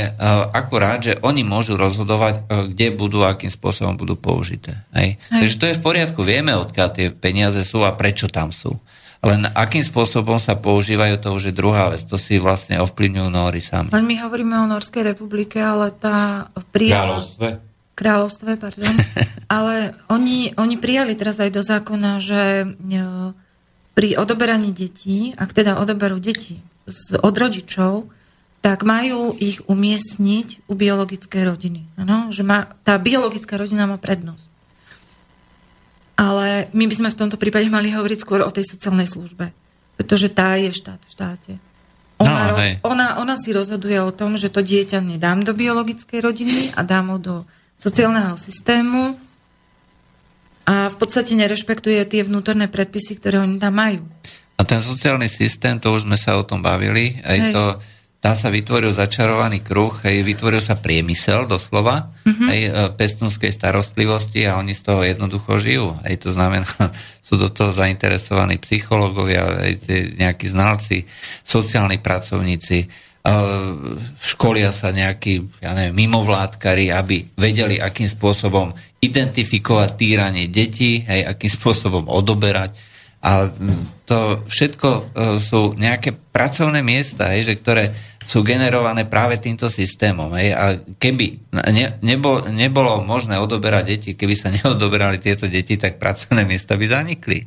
akurát, že oni môžu rozhodovať, kde budú, akým spôsobom budú použité. Hej? Hej. Takže to je v poriadku, vieme, odkiaľ tie peniaze sú a prečo tam sú. Len akým spôsobom sa používajú, to už je druhá vec. To si vlastne ovplyvňujú Nóri sami. Len my hovoríme o Norskej republike, ale tá prijala... Kráľovstve. Kráľovstve, pardon. [laughs] ale oni, oni prijali teraz aj do zákona, že e, pri odoberaní detí, ak teda odoberú deti od rodičov, tak majú ich umiestniť u biologickej rodiny. Ano? Že má, tá biologická rodina má prednosť. Ale my by sme v tomto prípade mali hovoriť skôr o tej sociálnej službe. Pretože tá je štát v štáte. Ona, No, hej. ona, ona si rozhoduje o tom, že to dieťa nedám do biologickej rodiny a dám ho do sociálneho systému a v podstate nerešpektuje tie vnútorné predpisy, ktoré oni tam majú. A ten sociálny systém, to už sme sa o tom bavili, aj Hej. to, tam sa vytvoril začarovaný kruh, hej, vytvoril sa priemysel doslova, Mhm. aj e, pestúnskej starostlivosti a oni z toho jednoducho žijú. Aj to znamená, [laughs] sú do toho zainteresovaní psychológovia, nejakí znalci, sociálni pracovníci, e, školia sa nejakí, ja neviem, mimovládkari, aby vedeli, akým spôsobom identifikovať týranie detí, hej, akým spôsobom odoberať. A to všetko e, sú nejaké pracovné miesta, hej, že ktoré sú generované práve týmto systémom. Hej. A keby ne, nebo, nebolo možné odoberať deti, keby sa [laughs] neodoberali tieto deti, tak pracovné miesta by zanikli.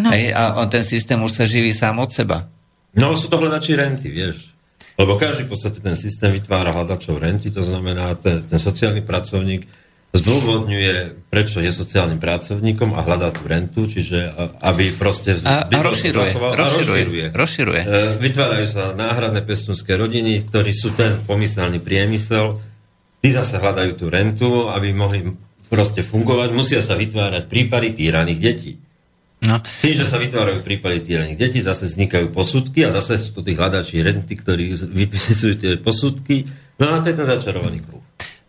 Áno. Hej, a ten systém už sa živí sám od seba. No sú to hľadači renty, vieš. Lebo každý v podstate ten systém vytvára hľadačov renty, to znamená, ten, ten sociálny pracovník zdôvodňuje, prečo je sociálnym pracovníkom a hľadá tú rentu, čiže aby proste... A, a rozširuje, rozširuje, rozširuje. E, Vytvárajú sa náhradné pestúnske rodiny, ktorí sú ten pomyselný priemysel. Tí zase hľadajú tú rentu, aby mohli proste fungovať. Musia sa vytvárať prípady týraných detí. No. Tým, že sa vytvárajú prípady týraných detí, zase vznikajú posudky a zase sú to tí hľadači renty, ktorí vypisujú tie posudky. No a to je ten začarovaný kruh.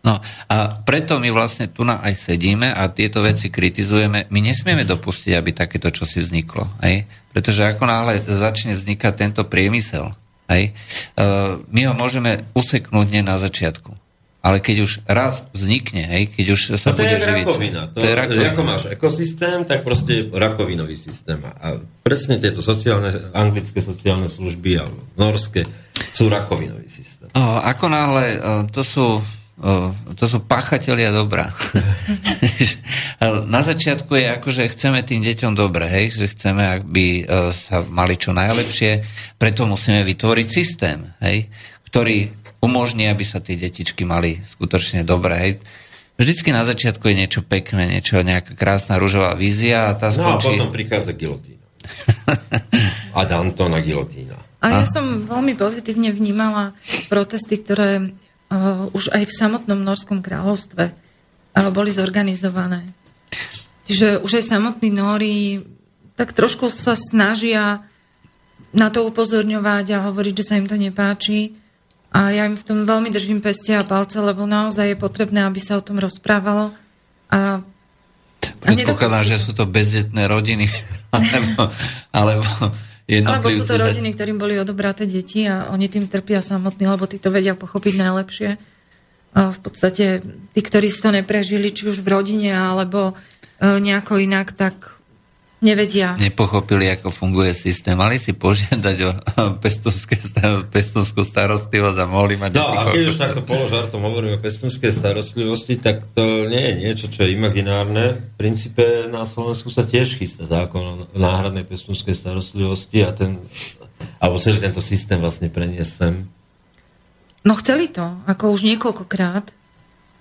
No a preto my vlastne tu na aj sedíme a tieto veci kritizujeme. My nesmieme dopustiť, aby takéto čosi vzniklo. Hej? Pretože ako náhle začne vznikať tento priemysel, hej? Uh, my ho môžeme useknúť nie na začiatku. Ale keď už raz vznikne, hej, keď už sa No to bude je živiť... rakovina. To, to je rakovina. Ako máš ekosystém, tak proste je rakovinový systém. A presne tieto sociálne, anglické sociálne služby alebo norské sú rakovinový systém. O, ako náhle, o, to sú, to sú páchatelia dobrá. [laughs] Na začiatku je ako, že chceme tým deťom dobre, hej, že chceme, aby o, sa mali čo najlepšie, preto musíme vytvoriť systém, hej, ktorý umožní, aby sa tie detičky mali skutočne dobre, hej. Vždycky na začiatku je niečo pekné, niečo, nejaká krásna rúžová vízia a tá No a skončí... potom prichádza gilotína. [laughs] A Dantona gilotína. A ja som veľmi pozitívne vnímala protesty, ktoré už aj v samotnom Norskom kráľovstve uh, boli zorganizované. Čiže už aj samotní Nóri tak trošku sa snažia na to upozorňovať a hovoriť, že sa im to nepáči. A ja im v tom veľmi držím peste a palce, lebo naozaj je potrebné, aby sa o tom rozprávalo. A Predpokladám, že sú to bezdetné rodiny, [laughs] alebo, alebo Alebo sú to rodiny, ktorým boli odobraté deti a oni tým trpia samotní, lebo tí to vedia pochopiť najlepšie. A v podstate tí, ktorí si to neprežili, či už v rodine, alebo e, nejako inak, tak nevedia. Nepochopili, ako funguje systém. Mali si požiadať o pestovskú starostlivosť a mohli mať No a keď už takto položartom hovoríme o pestunskej starostlivosti, tak to nie je niečo, čo je imaginárne. V princípe na Slovensku sa tiež chystá zákon o náhradnej pestunskej starostlivosti a ten, alebo celý tento systém vlastne preniesť sem. No chceli to, ako už niekoľkokrát.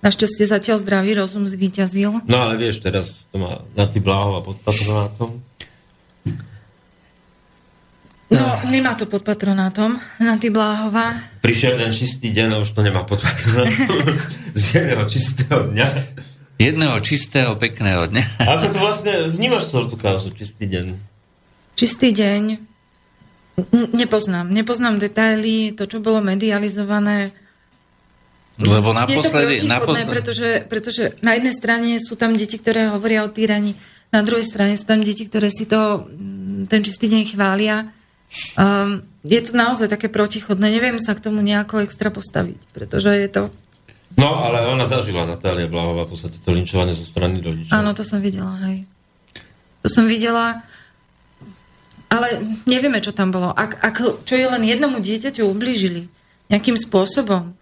Našťastie zatiaľ zdravý rozum zvíťazil. No ale vieš, teraz to má na ty bláho a pod patronátom. No, nemá to pod patronátom na ty Bláhová. Prišiel ten čistý deň a už to nemá pod patronátom. [laughs] Z jedného čistého dňa. Jedného čistého, pekného dňa. Ako to vlastne vnímaš celú tú kauzu, čistý deň? Čistý deň. N- nepoznám. Nepoznám detaily, to, čo bolo medializované. Lebo je to naposledy... naposledy pretože, pretože na jednej strane sú tam deti, ktoré hovoria o týraní, na druhej strane sú tam deti, ktoré si to mm, ten čistý deň chvália. Um, je to naozaj také protichodné. Neviem sa k tomu nejako extra postaviť, pretože je to... No, ale ona zažila Natália Blahová v podstate to linčovanie zo strany rodičov. Áno, to som videla, hej. To som videla, ale nevieme, čo tam bolo. Ak, ak čo je len jednomu dieťaťu ublížili nejakým spôsobom,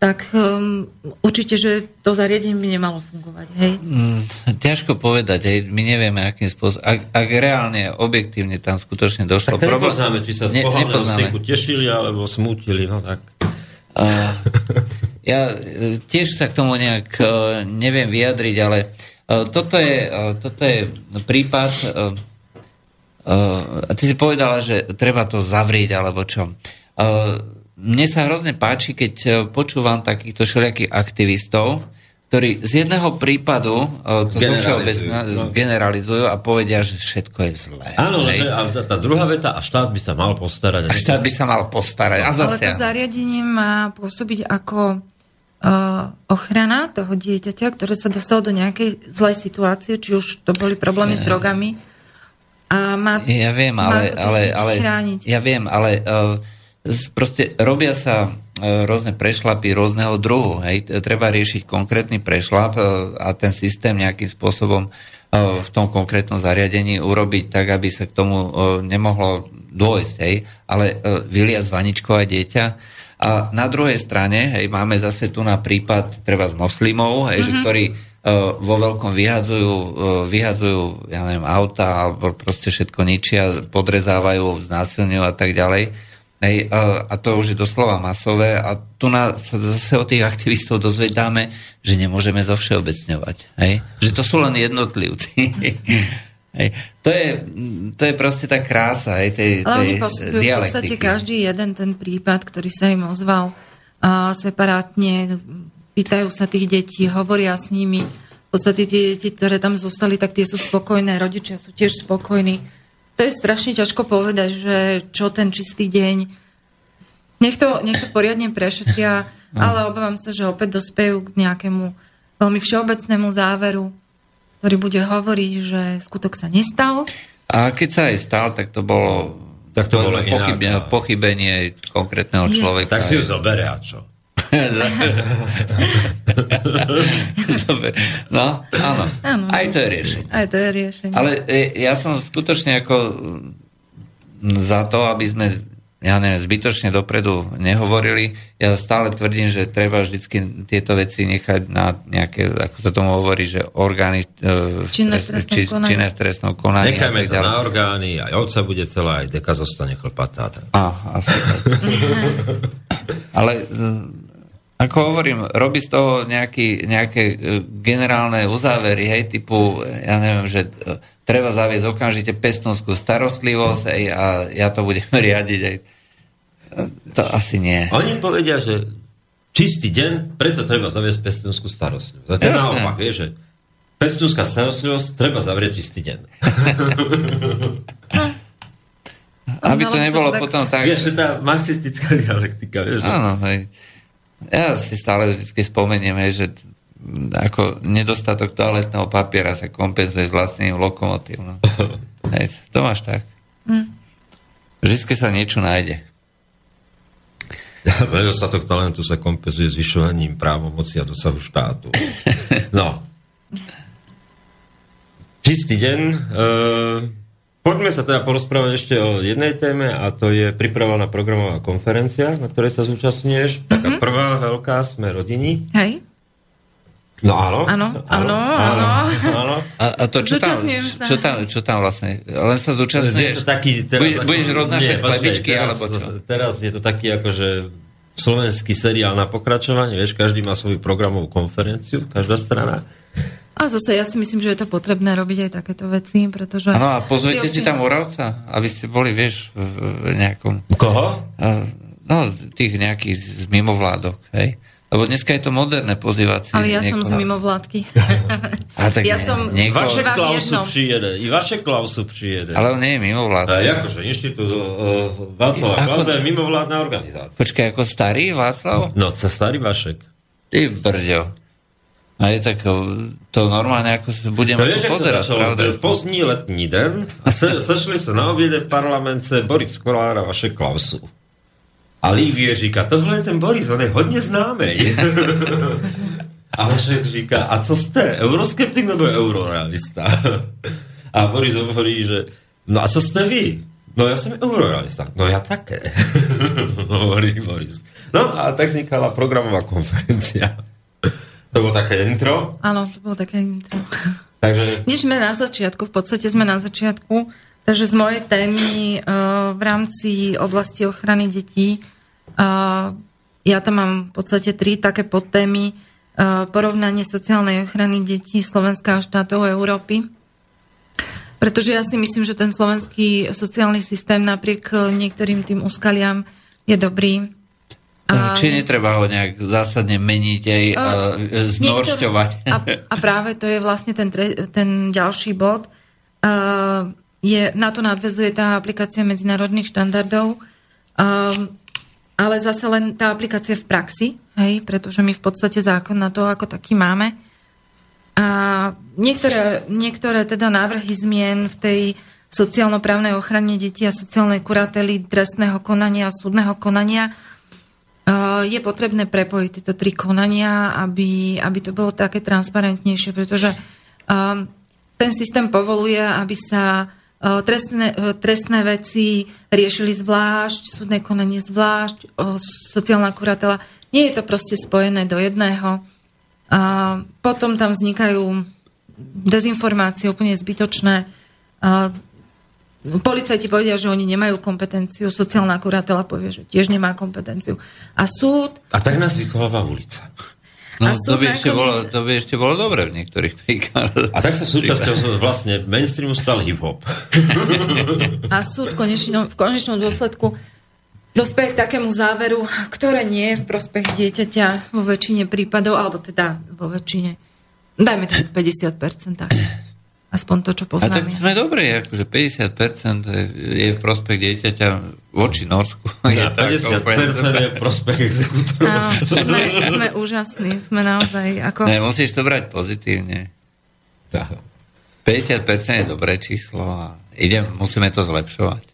tak um, určite, že to zariadenie by nemalo fungovať, hej. Mm, ťažko povedať, hej, my nevieme, akým spôsobom. Ak, ak reálne, objektívne tam skutočne došlo... Tak to problém- nepoznáme, či sa z Ne- styku tešili, alebo smútili, no tak. Uh, ja e, tiež sa k tomu nejak uh, neviem vyjadriť, ale uh, toto, je, uh, toto je prípad... Uh, uh, ty si povedala, že treba to zavrieť, alebo čo. Uh, mne sa hrozne páči, keď uh, počúvam takýchto všelijakých aktivistov, ktorí z jedného prípadu uh, to Generalizujú, no. generalizujú a povedia, že všetko je zlé. Áno, Hej. a tá, tá druhá veta, a štát by sa mal postarať. A štát by sa mal postarať. A Ale zase... to zariadenie má pôsobiť ako uh, ochrana toho dieťaťa, ktoré sa dostalo do nejakej zlej situácie, či už to boli problémy s drogami. A má, Ja viem, má ale, to ale, ale chrániť. ja viem, ale uh, proste robia sa uh, rôzne prešlapy rôzneho druhu. Hej. Treba riešiť konkrétny prešlap uh, a ten systém nejakým spôsobom uh, v tom konkrétnom zariadení urobiť tak, aby sa k tomu nemohlo dôjsť. Hej. Ale vyliať vaničkové dieťa a na druhej strane hej, máme zase tu na prípad treba z moslimov, hej, mm-hmm. že, ktorí uh, vo veľkom vyhadzujú, vyhadzujú ja neviem, auta alebo proste všetko ničia, podrezávajú, znásilňujú a tak ďalej. Hej, a to už je doslova masové a tu na, sa zase od tých aktivistov dozvedáme, že nemôžeme zovšeobecňovať. Hej? Že to sú len jednotlivci. [laughs] Hej. To, je, to je proste tá krása hej, tej, Ale tej oni postupujú v podstate každý jeden ten prípad, ktorý sa im ozval a separátne, pýtajú sa tých detí, hovoria s nimi. V podstate tie deti, ktoré tam zostali, tak tie sú spokojné, rodičia sú tiež spokojní. To je strašne ťažko povedať, že čo ten čistý deň. Nech to, nech to poriadne prešetria, ale obávam sa, že opäť dospejú k nejakému veľmi všeobecnému záveru, ktorý bude hovoriť, že skutok sa nestal. A keď sa aj stal, tak to bolo, Tak to bolo inak, pochybenie, no. pochybenie konkrétneho človeka. Tak si ju zobere a čo? [laughs] No, áno. Áno. Aj to je riešenie. Aj to je riešenie. Ale e, ja som skutočne ako za to, aby sme ja neviem, zbytočne dopredu nehovorili. Ja stále tvrdím, že treba vždy tieto veci nechať na nejaké, ako sa tomu hovorí, že orgány e, Činné v trest- trestnom konaní. trestnom konaní. a Nechajme to na orgány, aj ovca bude celá, aj deka zostane chlpatá. Tak. Á, asi tak. [laughs] Ale ako hovorím, robí z toho nejaký, nejaké e, generálne uzávery, hej, typu, ja neviem, že e, treba zaviesť okamžite pestunskú starostlivosť hej, a ja to budem [laughs] riadiť. Hej. E, To asi nie. Oni povedia, že čistý deň, preto treba zaviesť pestunskú starostlivosť. A to je naopak, vieš, že pestunská starostlivosť treba zavrieť čistý deň. [laughs] Aby to nebolo tak- potom tak... Vieš, že tá marxistická dialektika, vieš? že- Áno, hej. Ja si stále vždy spomeniem, hej, že ako nedostatok toaletného papiera sa kompenzuje s vlastným lokomotívom. No. [laughs] Hej, to máš tak. Hm. Vždy sa niečo nájde. [laughs] Nedostatok talentu sa kompenzuje zvyšovaním právomoci a dosahu štátu. [laughs] No. Čistý deň. E, poďme sa teda porozprávať ešte o jednej téme a to je pripravená programová konferencia, na ktorej sa zúčastňuješ. Taká Mhm. prvá, veľká, sme rodiny. Hej? No áno. Áno, áno, áno. áno. A, a to čo tam, čo, tam, čo tam vlastne? Len sa Je zúčastňuješ? to taký, teraz Budeš- budeš roznášať teraz, alebo čo? Teraz je to taký akože slovenský seriál na pokračovanie, vieš, každý má svoju programovú konferenciu, každá strana. A zase ja si myslím, že je to potrebné robiť aj takéto veci, pretože... Áno, a pozvete si tam Moravca, aby ste boli, vieš, v, v nejakom... Koho? a, No, tých nejakých z mimovládok, hej? Lebo dneska je to moderné pozývať si Ale ja som z niekoho. mimovládky. A tak ja nie- som niekoho- Vaše Klausu přijede, i vaše Klausu přijede. Ale on nie je mimovládka. A akože inštitút uh, Václava Ako- Klausa je mimovládna organizácia. Počkaj, ako starý Václav? No, sa starý Vašek. Ty brďo. A je tak, to normálne ako sa budem To vieš, pozerať, začalo? pravda? To je pozdní letní den a se, sešli sa na oběde v parlamente Boris Kolár a vaše Klausu. A Lívie říká, tohle je ten Boris, on je hodně známý. [laughs] A Vašek říká, a co jste, euroskeptik nebo eurorealista? [laughs] A Boris hovorí, že no a co jste vy? No ja som eurorealista. No ja také. [laughs] Hovorí Boris. No a tak vznikala programová konferencia. To bolo také intro. Áno, to bolo také intro. Takže Než sme na začiatku, v podstate sme na začiatku, takže z mojej témy uh, v rámci oblasti ochrany detí, uh, ja tam mám v podstate tri také podtémy. Uh, porovnanie sociálnej ochrany detí Slovenska a štátov Európy. Pretože ja si myslím, že ten slovenský sociálny systém napriek niektorým tým úskaliam je dobrý. A... Či netreba ho nejak zásadne meniť aj A- a, znoršťovať? A, a práve to je vlastne ten, tre, ten ďalší bod. Uh, je, na to nadvezuje tá aplikácia medzinárodných štandardov, um, ale zase len tá aplikácia v praxi, hej, pretože my v podstate zákon na to ako taký máme. A niektoré, niektoré teda návrhy zmien v tej sociálno-právnej ochrane detí a sociálnej kurately trestného konania a súdneho konania Uh, je potrebné prepojiť tieto tri konania, aby, aby to bolo také transparentnejšie, pretože um, ten systém povoluje, aby sa trestné, trestné veci riešili zvlášť, súdne konanie zvlášť, sociálna kuratela. Nie je to proste spojené do jedného. Uh, potom tam vznikajú dezinformácie úplne zbytočné. Uh, Policajti povedia, že oni nemajú kompetenciu, sociálna kuratela povie, že tiež nemá kompetenciu. A súd... A tak nás vychováva ulica. No, A to by, ešte bolo, to by ešte bolo dobre v niektorých príkladoch. A tak sa súčasťou vlastne mainstreamu stal hip-hop. A súd konečnom, v konečnom dôsledku dospeje k takému záveru, ktoré nie je v prospech dieťaťa vo väčšine prípadov, alebo teda vo väčšine, dajme to v 50%. Aspoň to, čo A tak poznáme. sme dobrí, akože 50% je v prospech dieťaťa voči Norsku. [laughs] Je A to 50% ako úplne- je prospech exekútorov. Áno, sme, sme úžasní, sme naozaj ako... Ne, musíš to brať pozitívne. 50% je dobré číslo a idem, musíme to zlepšovať.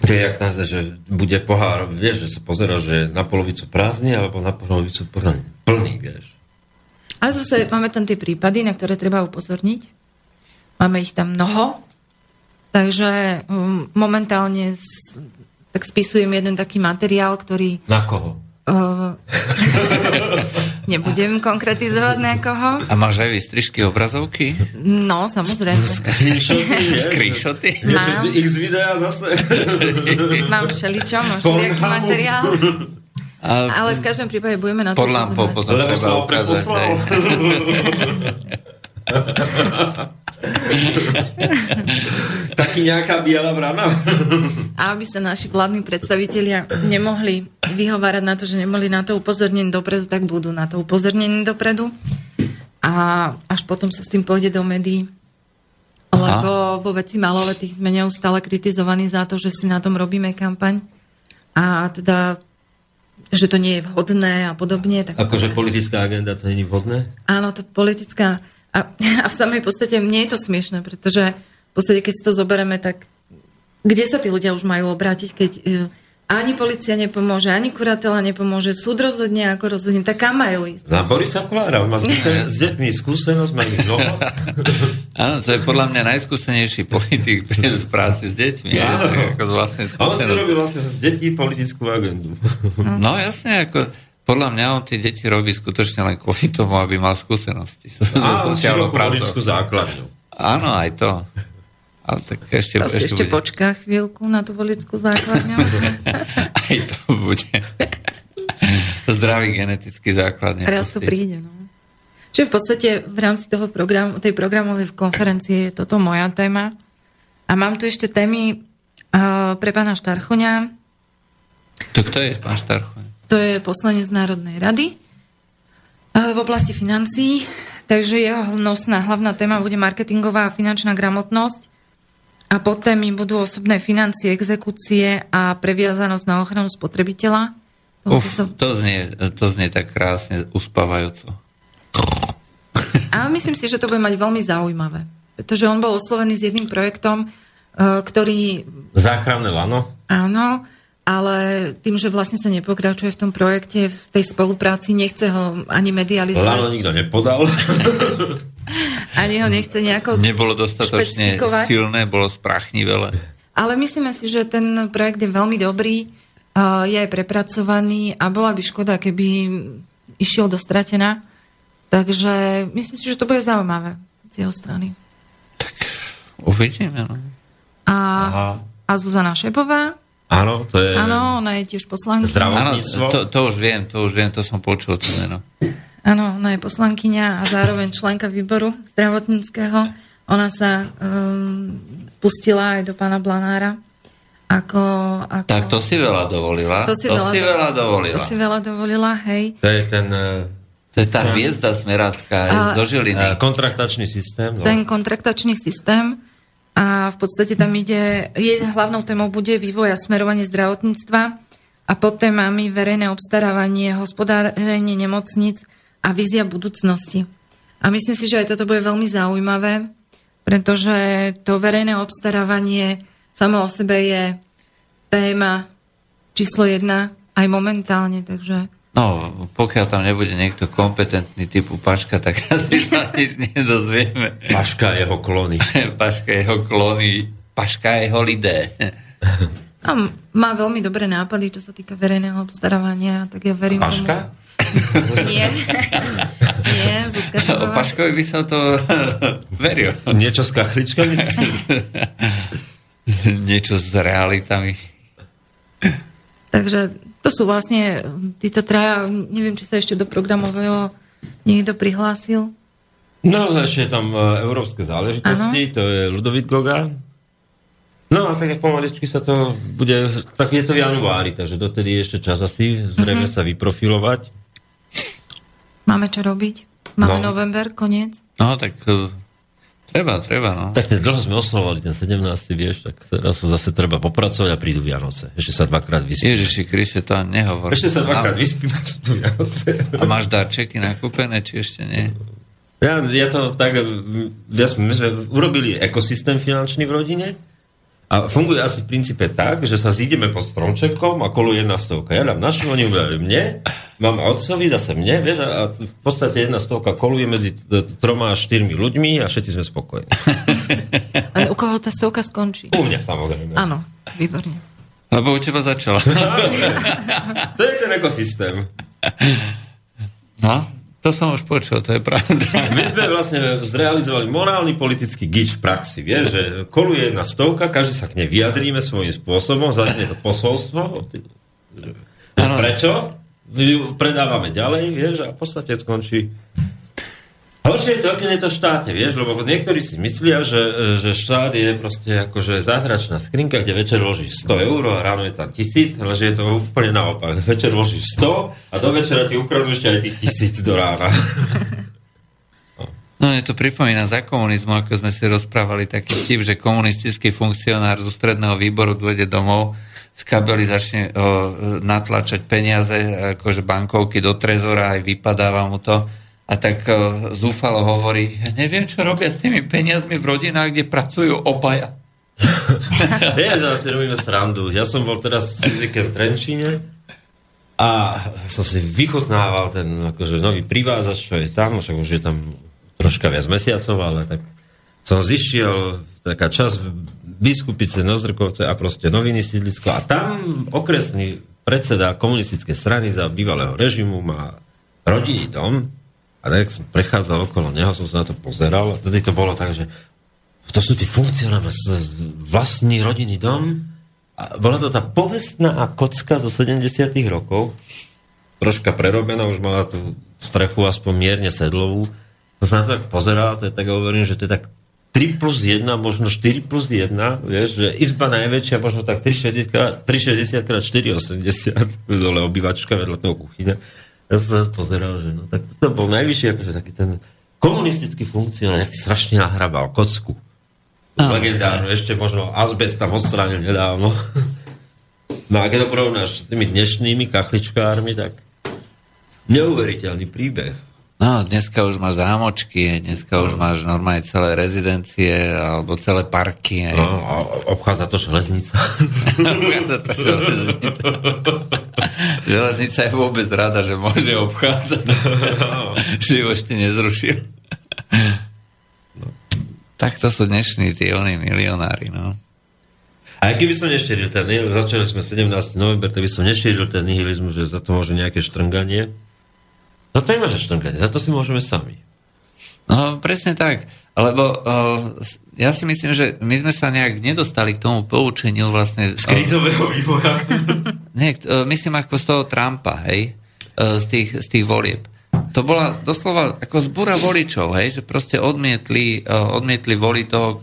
To je jak nazve, že bude pohár, vieš, že sa pozera, že je na polovicu prázdny, alebo na polovicu plný, plný vieš. A zase máme tam tie prípady, na ktoré treba upozorniť. Máme ich tam mnoho. Takže um, momentálne s, tak spisujem jeden taký materiál, ktorý Na koho? uh, [laughs] nebudem konkretizovať nejakoho. A máš aj vystrižky obrazovky? No, samozrejme. [laughs] Screenshoty, nie? Screenshoty? Niečo z X videa zase? [laughs] Mám všeličo, mám všelijaký materiál. A Ale v každom prípade budeme na to pod lampou potom treba ukázať. [laughs] Taký nejaká biela vrana. A aby sa naši vládni predstavitelia nemohli vyhovárať na to, že nemohli na to upozornení dopredu, tak budú na to upozornení dopredu. A až potom sa s tým pôjde do médií. Lebo vo veci maloletých sme neustále kritizovaní za to, že si na tom robíme kampaň a teda že to nie je vhodné a podobne. Tak Akože politická agenda to není vhodné? Áno, to politická. A, [laughs] a v samej podstate mne je to smiešne, pretože v podstate, keď si to zoberieme, tak kde sa tí ľudia už majú obrátiť, keď e, ani policia nepomôže, ani kuratela nepomôže, súd rozhodne ako rozhodne, tak kam majú ísť? Na Borisa Klára, on má s deťmi, skúsenosť, má ich mnoho. [laughs] Áno, to je podľa mňa najskúsenejší politik pri práci s deťmi. Ja. Ako z vlastnej A on si robí vlastne z detí politickú agendu. No jasne, ako podľa mňa on tie deti robí skutočne len kvôli tomu, aby mal skúsenosti. So, so A sociálnou základňu. Áno, aj to. Ale tak ešte, To ešte bude. počká chvíľku na tú volickú základňu. [laughs] Aj to bude. Zdravý genetický základ. Raz to príde. No. Čiže v podstate v rámci toho programu, tej programovej konferencie je toto moja téma. A mám tu ešte témy uh, pre pána Štarchoňa. To kto je pán Štarchoň? To je poslanec Národnej rady uh, v oblasti financií. Takže jeho nosná hlavná téma bude marketingová a finančná gramotnosť. A pod témy budú osobné financie, exekúcie a previazanosť na ochranu spotrebiteľa. To Uf, sa- to znie, to znie tak krásne uspávajúco. Ale myslím si, že to bude mať veľmi zaujímavé. Pretože on bol oslovený s jedným projektom, e, ktorý, Záchranné lano. áno, ale tým, že vlastne sa nepokračuje v tom projekte, v tej spolupráci, nechce ho ani Lano medializovať, nikto nepodal. [laughs] ani ho nechce nejako... Nebolo dostatočne silné, bolo sprachnivelé. Ale myslíme si, že ten projekt je veľmi dobrý, je aj prepracovaný a bola by škoda, keby išiel do stratená. Takže myslím si, že to bude zaujímavé z jeho strany. Uvidíme, no. A, Aha. a Zuzana Šepová, Áno, to je áno, ona je tiež poslankyňa. Zdravá- Áno, Zdravotníctvo. to, to už viem, to už viem, to som počul to meno. Áno, ona je poslankyňa a zároveň členka výboru zdravotníckého. Ona sa um, pustila aj do pána Blanára. Ako, ako, Tak to si veľa dovolila. To si to veľa si veľa dovolila. to si veľa dovolila, hej. To je ten uh, To je tá hviezda A- do Žiliny. kontraktačný systém. No. Ten kontraktačný systém a v podstate tam ide, je hlavnou témou bude vývoj a smerovanie zdravotníctva a pod témami verejné obstarávanie, hospodárenie nemocnic a vízia budúcnosti. A myslím si, že aj toto bude veľmi zaujímavé, pretože to verejné obstarávanie samo o sebe je téma číslo jedna aj momentálne, takže No, pokiaľ tam nebude niekto kompetentný typu Paška, tak [laughs] asi sa nič nedozvieme. Paška [laughs] jeho klony. Paška jeho klony, Paška jeho lidé. [laughs] a má veľmi dobré nápady, čo sa týka verejného obstarávania, tak ja verím Paška? tomu. Nie. Nie, Zuzka O Šapová. Paškovi by som to veril. Niečo s kachličkami? Niečo s realitami. Takže to sú vlastne títo traja, neviem, či sa ešte do programového niekto prihlásil. No, ešte je tam e, európske záležitosti, to je Ludovit Goga. No a tak pomaličky sa to bude, tak je to v januári, takže dotedy je ešte čas asi zrejme sa vyprofilovať. Máme čo robiť. Máme No. november, koniec. No, tak eh, treba, treba, no. Tak ten dlho sme oslovali, ten 17. vieš, tak teraz sa zase treba popracovať a prídu Vianoce. Ešte sa dvakrát vyspíme. Ježiši Kriste, to nehovor. Ešte sa dvakrát a, vyspíme sú Vianoce. a máš darčeky nakúpené, či ešte nie? Ja, ja to tak, ja sme, my sme urobili ekosystém finančný v rodine a funguje asi v princípe tak, že sa zídeme pod stromčekom a koluje jedna stovka. Ja dám našim, oni udajú mne, mám otcovi, zase mne, vieš, a v podstate jedna stovka koluje medzi troma a štyrmi ľuďmi a všetci sme spokojní. [laughs] Ale u koho tá stovka skončí? U mňa samozrejme. Áno, výborne. Lebo u teba začala. [laughs] To je ten ekosystém. No, to som už počul, to je pravda. [laughs] My sme vlastne zrealizovali morálny politický gič v praxi. Vieš, že koluje jedna stovka, každý sa k nej vyjadríme svojím spôsobom, zaznie to posolstvo. Prečo? Predávame ďalej, vieš, a v podstate skončí. Horšie je to, keď je to v štáte, vieš, lebo niektorí si myslia, že, že štát je proste akože zázračná skrinka, kde večer vložíš 100 eur a ráno je tam 1000, ale že je to úplne naopak. Večer vložíš 100 a do večera ti ukradnú ešte aj tých 1000 do rána. No je to pripomína za komunizmu, ako sme si rozprávali taký vtip, že komunistický funkcionár z ústredného výboru dôjde domov, z kabely začne o, natlačať peniaze, akože bankovky do trezora, aj vypadáva mu to. A tak o, zúfalo hovorí, neviem, čo robia s tými peniazmi v rodinách, kde pracujú obaja. [laughs] Ja, že si robíme srandu. Ja som bol teraz cez víkend v Trenčíne a som si vychutnával ten akože nový privázač, čo je tam, však už je tam troška viac mesiacov, ale tak som zišiel taká čas Biskupice, Nozrkovce a proste noviny sídlisko a tam okresný predseda komunistickej strany za bývalého režimu má rodinný dom a tak som prechádzal okolo neho, som sa na to pozeral. A tedy to bolo tak, že to sú tí funkcionári, vlastný rodinný dom. A bola to tá povestná kocka zo 70 rokov, troška prerobená, už mala tú strechu aspoň mierne sedlovú. Som sa na to tak pozeral, to je tak hovorím, že to je tak 3 plus 1, možno 4 plus 1, vieš, že izba najväčšia, možno tak 360 x 480, dole obývačka vedľa toho kuchyňa. Ja som sa pozeral, že no, tak to bol najvyšší, akože taký ten komunistický funkcionár, nech si strašne nahrabal kocku. Áno. Legendárnu, ešte možno azbest tam odstránil nedávno. No a keď to porovnáš s tými dnešnými kachličkármi, tak neuveriteľný príbeh. No, dneska už máš zámočky, dneska už máš normálne celé rezidencie alebo celé parky. Aj. No, obchádza to železnica. [laughs] obchádza to železnica. železnica je vôbec rada, že môže obchádzať. [laughs] že ju ešte nezrušil. no. Tak to sú dnešní tí oni milionári, no. A keby som nešíril ten, začali sme 17. november, tak by som nešíril ten nihilizmus, že za to môže nejaké štrnganie, No to nemáš štrnkať, za to si môžeme sami. No, presne tak. Lebo uh, ja si myslím, že my sme sa nejak nedostali k tomu poučeniu vlastne... Z krízového vývoja. [laughs] Nie, myslím ako z toho Trumpa, hej, z tých, z tých volieb. To bola doslova ako zbúra voličov, hej, že proste odmietli, odmietli voliť toho,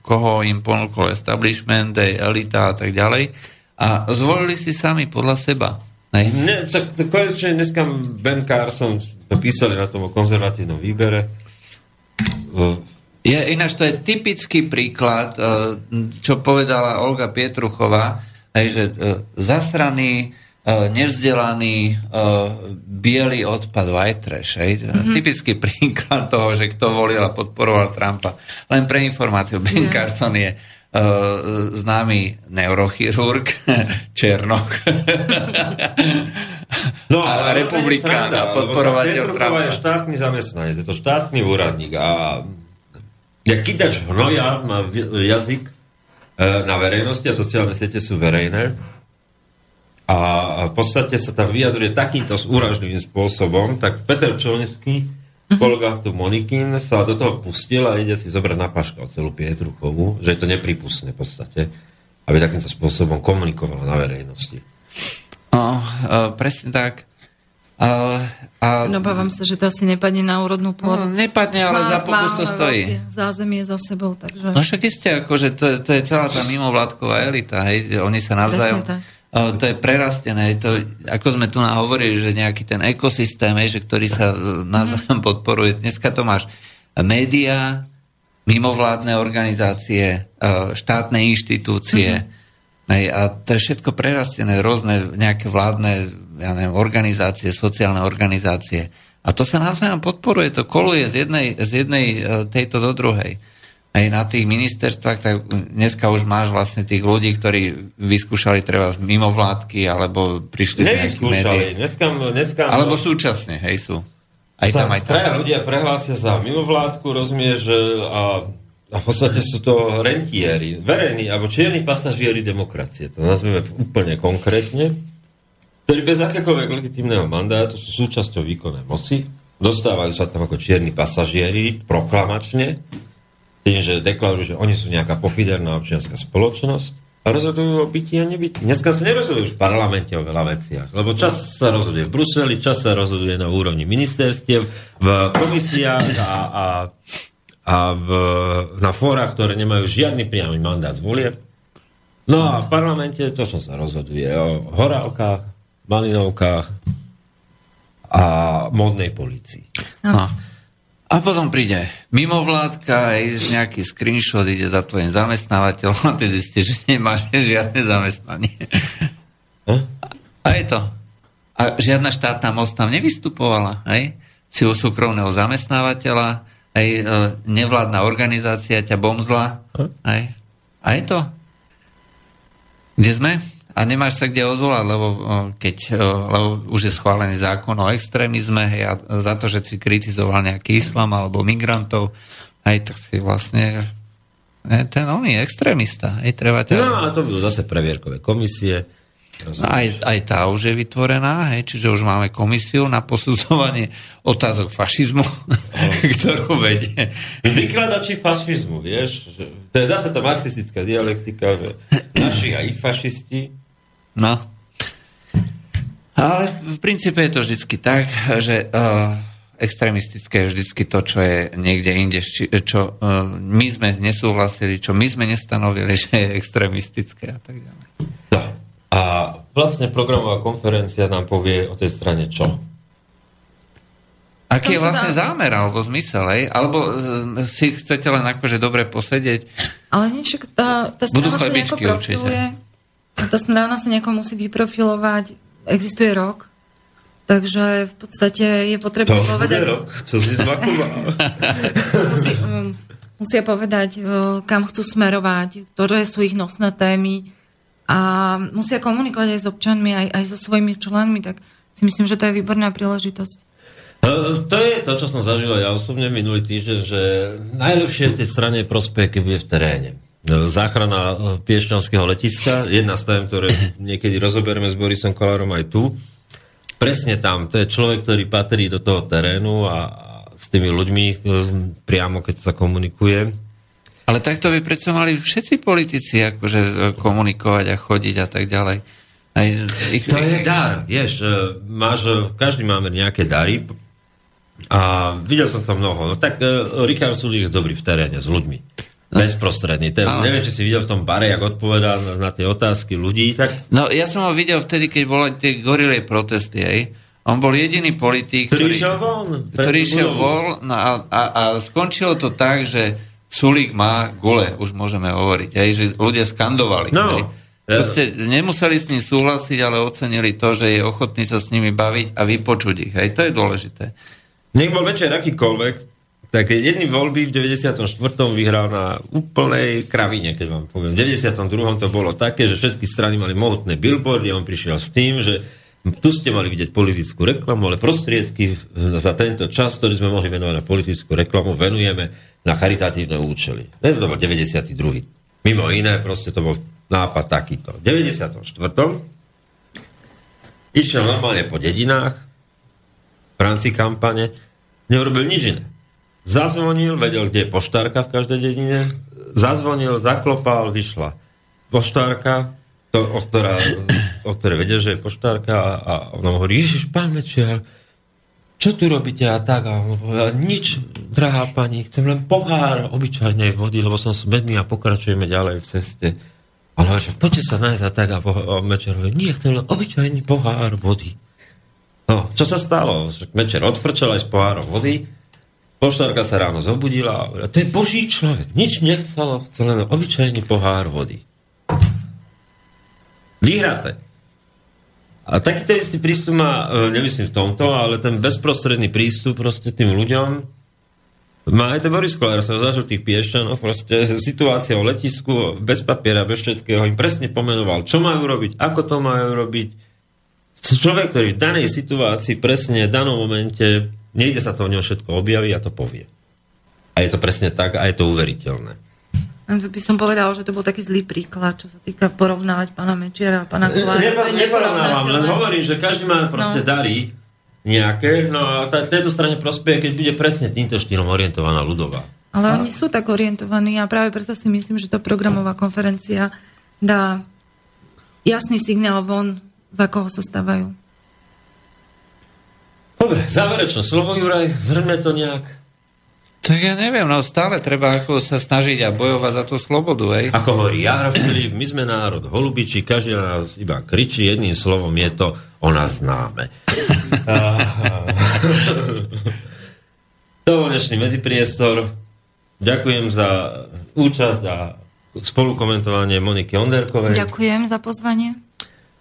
koho im ponúkol establishment, elita a tak ďalej a zvolili si sami podľa seba. Ne, tak to konečne dneska Ben Carson písali na tom o konzervatívnom výbere. Je, ináč to je typický príklad, e, čo povedala Olga Pietruchová, aj, že e, zasraný, e, nevzdelaný, biely odpad white trash. Mm-hmm. Typický príklad toho, že kto volil a podporoval Trumpa. Len pre informáciu, Ben yeah. Carson je známy neurochirurg, [laughs] Černoch. no, a republikán a podporovateľ Trumpa. je štátny zamestnanec, je to štátny úradník a jak kytač hnoja má jazyk uh, na verejnosti a sociálne siete sú verejné a v podstate sa tam vyjadruje takýmto úražným spôsobom, tak Peter Čolinský kolega tu Monikin sa do toho pustil a ide si zobrať na paška celú Pietruchovú, že je to nepripustné v podstate, aby takýmto spôsobom komunikovala na verejnosti. No, uh, presne tak. Uh, a... No, bávam sa, že to asi nepadne na úrodnú pôdu. No, nepadne, ale má, za pokus to stojí. Zázemie za sebou, takže... No však isté, akože to, to je celá tá mimovládková elita, hej, oni sa navzájom... Presne tak to je prerastené, to, ako sme tu hovorili, že nejaký ten ekosystém, že ktorý sa e, navzájom podporuje. Dneska to máš médiá, mimovládne organizácie, e, štátne inštitúcie mm-hmm. a to je všetko prerastené, rôzne nejaké vládne ja neviem, organizácie, sociálne organizácie. A to sa navzájom podporuje, to koluje z jednej, z jednej e, tejto do druhej aj na tých ministerstvách, tak dneska už máš vlastne tých ľudí, ktorí vyskúšali treba mimo vládky, alebo prišli z nejakých médií. Dneska, dneska, alebo súčasne, hej, sú. Aj tam, aj tam. Traja ľudia prehlásia za mimovládku, rozumieš, a, a v podstate sú to rentieri, verejní, alebo čierni pasažieri demokracie, to nazveme úplne konkrétne, ktorí bez akékoľvek legitimného mandátu sú súčasťou výkonnej moci, dostávajú sa tam ako čierni pasažieri proklamačne, tým, že deklarujú, že oni sú nejaká pofiderná občianská spoločnosť a rozhodujú o byti a nebyti. Dneska sa nerozhodujú už v parlamente o veľa veciach, lebo čas sa rozhoduje v Bruseli, čas sa rozhoduje na úrovni ministerstiev, v komisiách a, a, a v, na fórach, ktoré nemajú žiadny priamy mandát z volie. No a v parlamente to, čo sa rozhoduje o horálkach, malinovkách a modnej policii. No. A potom príde mimovládka, aj nejaký screenshot ide za tvojim zamestnávateľom a ty zistíš, že nemáš žiadne zamestnanie. Hm? A je to. A žiadna štátna moc tam nevystupovala. Hej? Si u súkromného zamestnávateľa, hej, e, nevládna organizácia ťa bomzla. Hej? A je to. Kde sme? A nemáš sa kde odvolať, lebo, keď, lebo už je schválený zákon o extrémizme hej, a za to, že si kritizoval nejaký islam alebo migrantov, aj tak si vlastne ne, ten oný extrémista. Hej, treba ťa... No a to budú zase previerkové komisie. No, aj, aj tá už je vytvorená, hej, čiže už máme komisiu na posudzovanie otázok fašizmu, [laughs] ktorú vedie. Vykladači fašizmu, vieš? To je zase tá marxistická dialektika, že naši a ich fašisti. No. Ale v princípe je to vždycky tak, že uh, extrémistické je vždycky to, čo je niekde inde, či, čo uh, my sme nesúhlasili, čo my sme nestanovili, [laughs] že je extrémistické a tak ďalej. No. A vlastne programová konferencia nám povie o tej strane čo? Aký je vlastne zámer alebo zmysel, hej? Alebo uh, si chcete len akože dobre posedieť? Ale však tá, tá Budú strana sa nejako chlebičky určite. Tá strana sa nejako musí vyprofilovať. Existuje rok. Takže v podstate je potrebné To povedať... bude rok, co si zvakoval. [laughs] Musí, um, musia povedať, uh, kam chcú smerovať, ktoré sú ich nosné témy a musia komunikovať aj s občanmi, aj, aj so svojimi členmi, tak si myslím, že to je výborná príležitosť. E, To je to, čo som zažil ja osobne minulý týždeň, že najlepšie v tej strane je prospech, keď bude v teréne. E, Záchrana e, Piešťanského letiska, jedna z tém, ktoré [coughs] niekedy rozoberieme s Borisom Kolárom aj tu. Presne tam, to je človek, ktorý patrí do toho terénu a, s tými ľuďmi e, priamo, keď sa komunikuje. Ale takto by predsa mali všetci politici akože komunikovať a chodiť a tak ďalej. Aj, ich, To je dar, vieš, máš, každý máme nejaké dary a videl som to mnoho. No tak Richard Sulik je dobrý v teréne s ľuďmi. Bezprostredný. Ten, Áno. neviem, či si videl v tom bare, jak odpovedal na, na tie otázky ľudí, tak No ja som ho videl vtedy, keď boli tie gorilej protesty, hej. On bol jediný politik, ktorý ktorý, išiel von. ktorý išiel von no a, a, a skončilo to tak, že Sulík má gule, už môžeme hovoriť, hej, že ľudia skandovali. No. hej. Proste nemuseli s ním súhlasiť, ale ocenili to, že je ochotný sa s nimi baviť a vypočuť ich. Hej, to je dôležité. Nech bol večer akýkoľvek, tak jedný voľby v 94. vyhral na úplnej kravine, keď vám poviem. V 92. to bolo také, že všetky strany mali mohutné billboardy a on prišiel s tým, že tu ste mali vidieť politickú reklamu, ale prostriedky za tento čas, ktorý sme mohli venovať na politickú reklamu, venujeme na charitatívne účely. To bol 92. Mimo iné, proste to bol nápad takýto. V 94. išiel normálne po dedinách, v rámci kampane, neurobil nič iné. Zazvonil, vedel, kde je poštárka v každej dedine, zazvonil, zaklopal, vyšla poštárka, to, o, ktorá, o ktorej vedel, že je poštárka a, a ona hovorí, Ježiš, pán Mečiar, čo tu robíte a tak? A on povedal, nič, drahá pani, chcem len pohár obyčajnej vody, lebo som smedný a pokračujeme ďalej v ceste. A on hovorí, že poďte sa nájsť a tak a, po, a Mečiar hovorí, nie, chcem len obyčajný pohár vody. No, čo sa stalo? Mečer odfrčal aj s pohárom vody, poštárka sa ráno zobudila a to je boží človek, nič nechcelo, chcel len obyčajný pohár vody. Vyhraté. A takýto istý prístup má, e, nemyslím v tomto, ale ten bezprostredný prístup proste tým ľuďom má aj ten Boris Kolár, sa zažil tých piešťanoch, proste situácia o letisku, bez papiera, bez všetkého, im presne pomenoval, čo majú robiť, ako to majú robiť, človek, ktorý v danej situácii presne v danom momente nejde sa to o ňom všetko objaví a to povie. A je to presne tak a je to uveriteľné. A to by som povedal, že to bol taký zlý príklad, čo sa týka porovnávať pána Mečiara a pána Kolára. Nepo, neporovnávam, len hovorím, že každý má proste No. dary nejaké, no a tá, tejto strane prospeje, keď bude presne týmto štýlom orientovaná ľudová. Ale oni sú tak orientovaní a práve preto si myslím, že tá programová konferencia dá jasný signál von, za koho sa stavajú. Dobre, záverečné slovo, Juraj, zhrňme to nejak. Tak ja neviem, no stále treba ako sa snažiť a bojovať za tú slobodu, hej. Ako hovorí Jaro Filip, my sme národ holubičí, každý na nás iba kričí, jedným slovom je to o nás známe. [laughs] To bol dnešný medzipriestor. Ďakujem za účasť a spolukomentovanie Moniky Onderkovej. Ďakujem za pozvanie.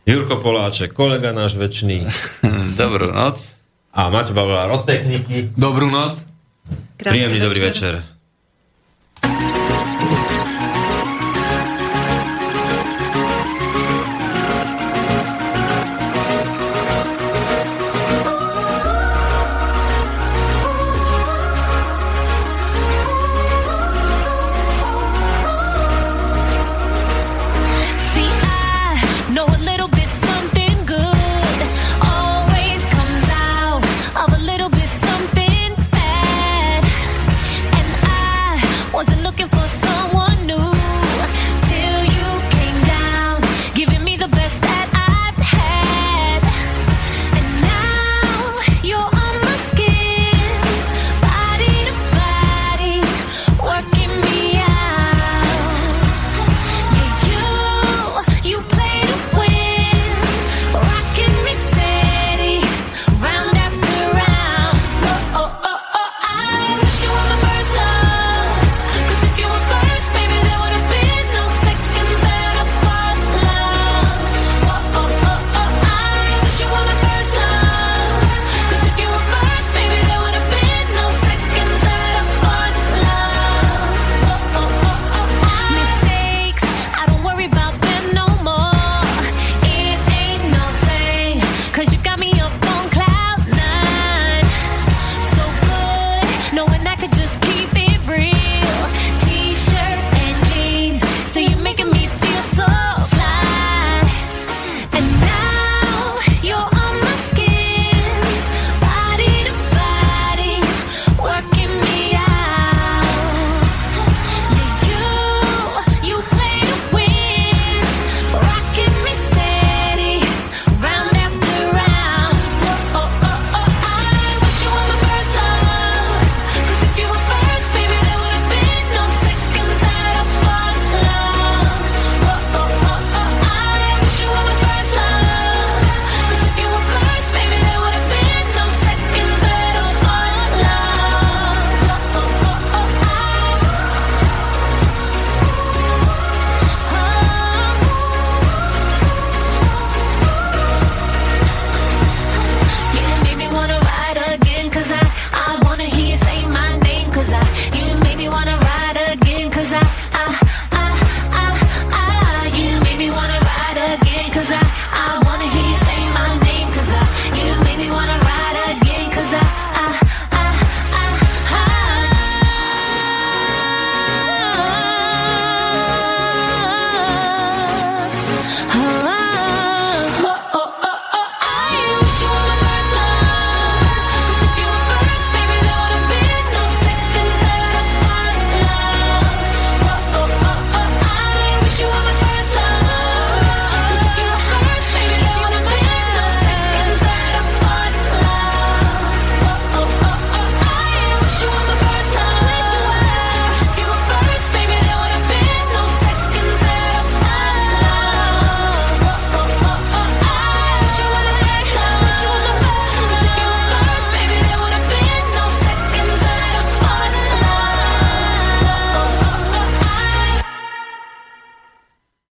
Jurko Poláček, kolega náš väčší. [laughs] Dobrú noc. A Maťo Bavlár od techniky. Dobrú noc. Krásny Príjemný dobrý večer. večer.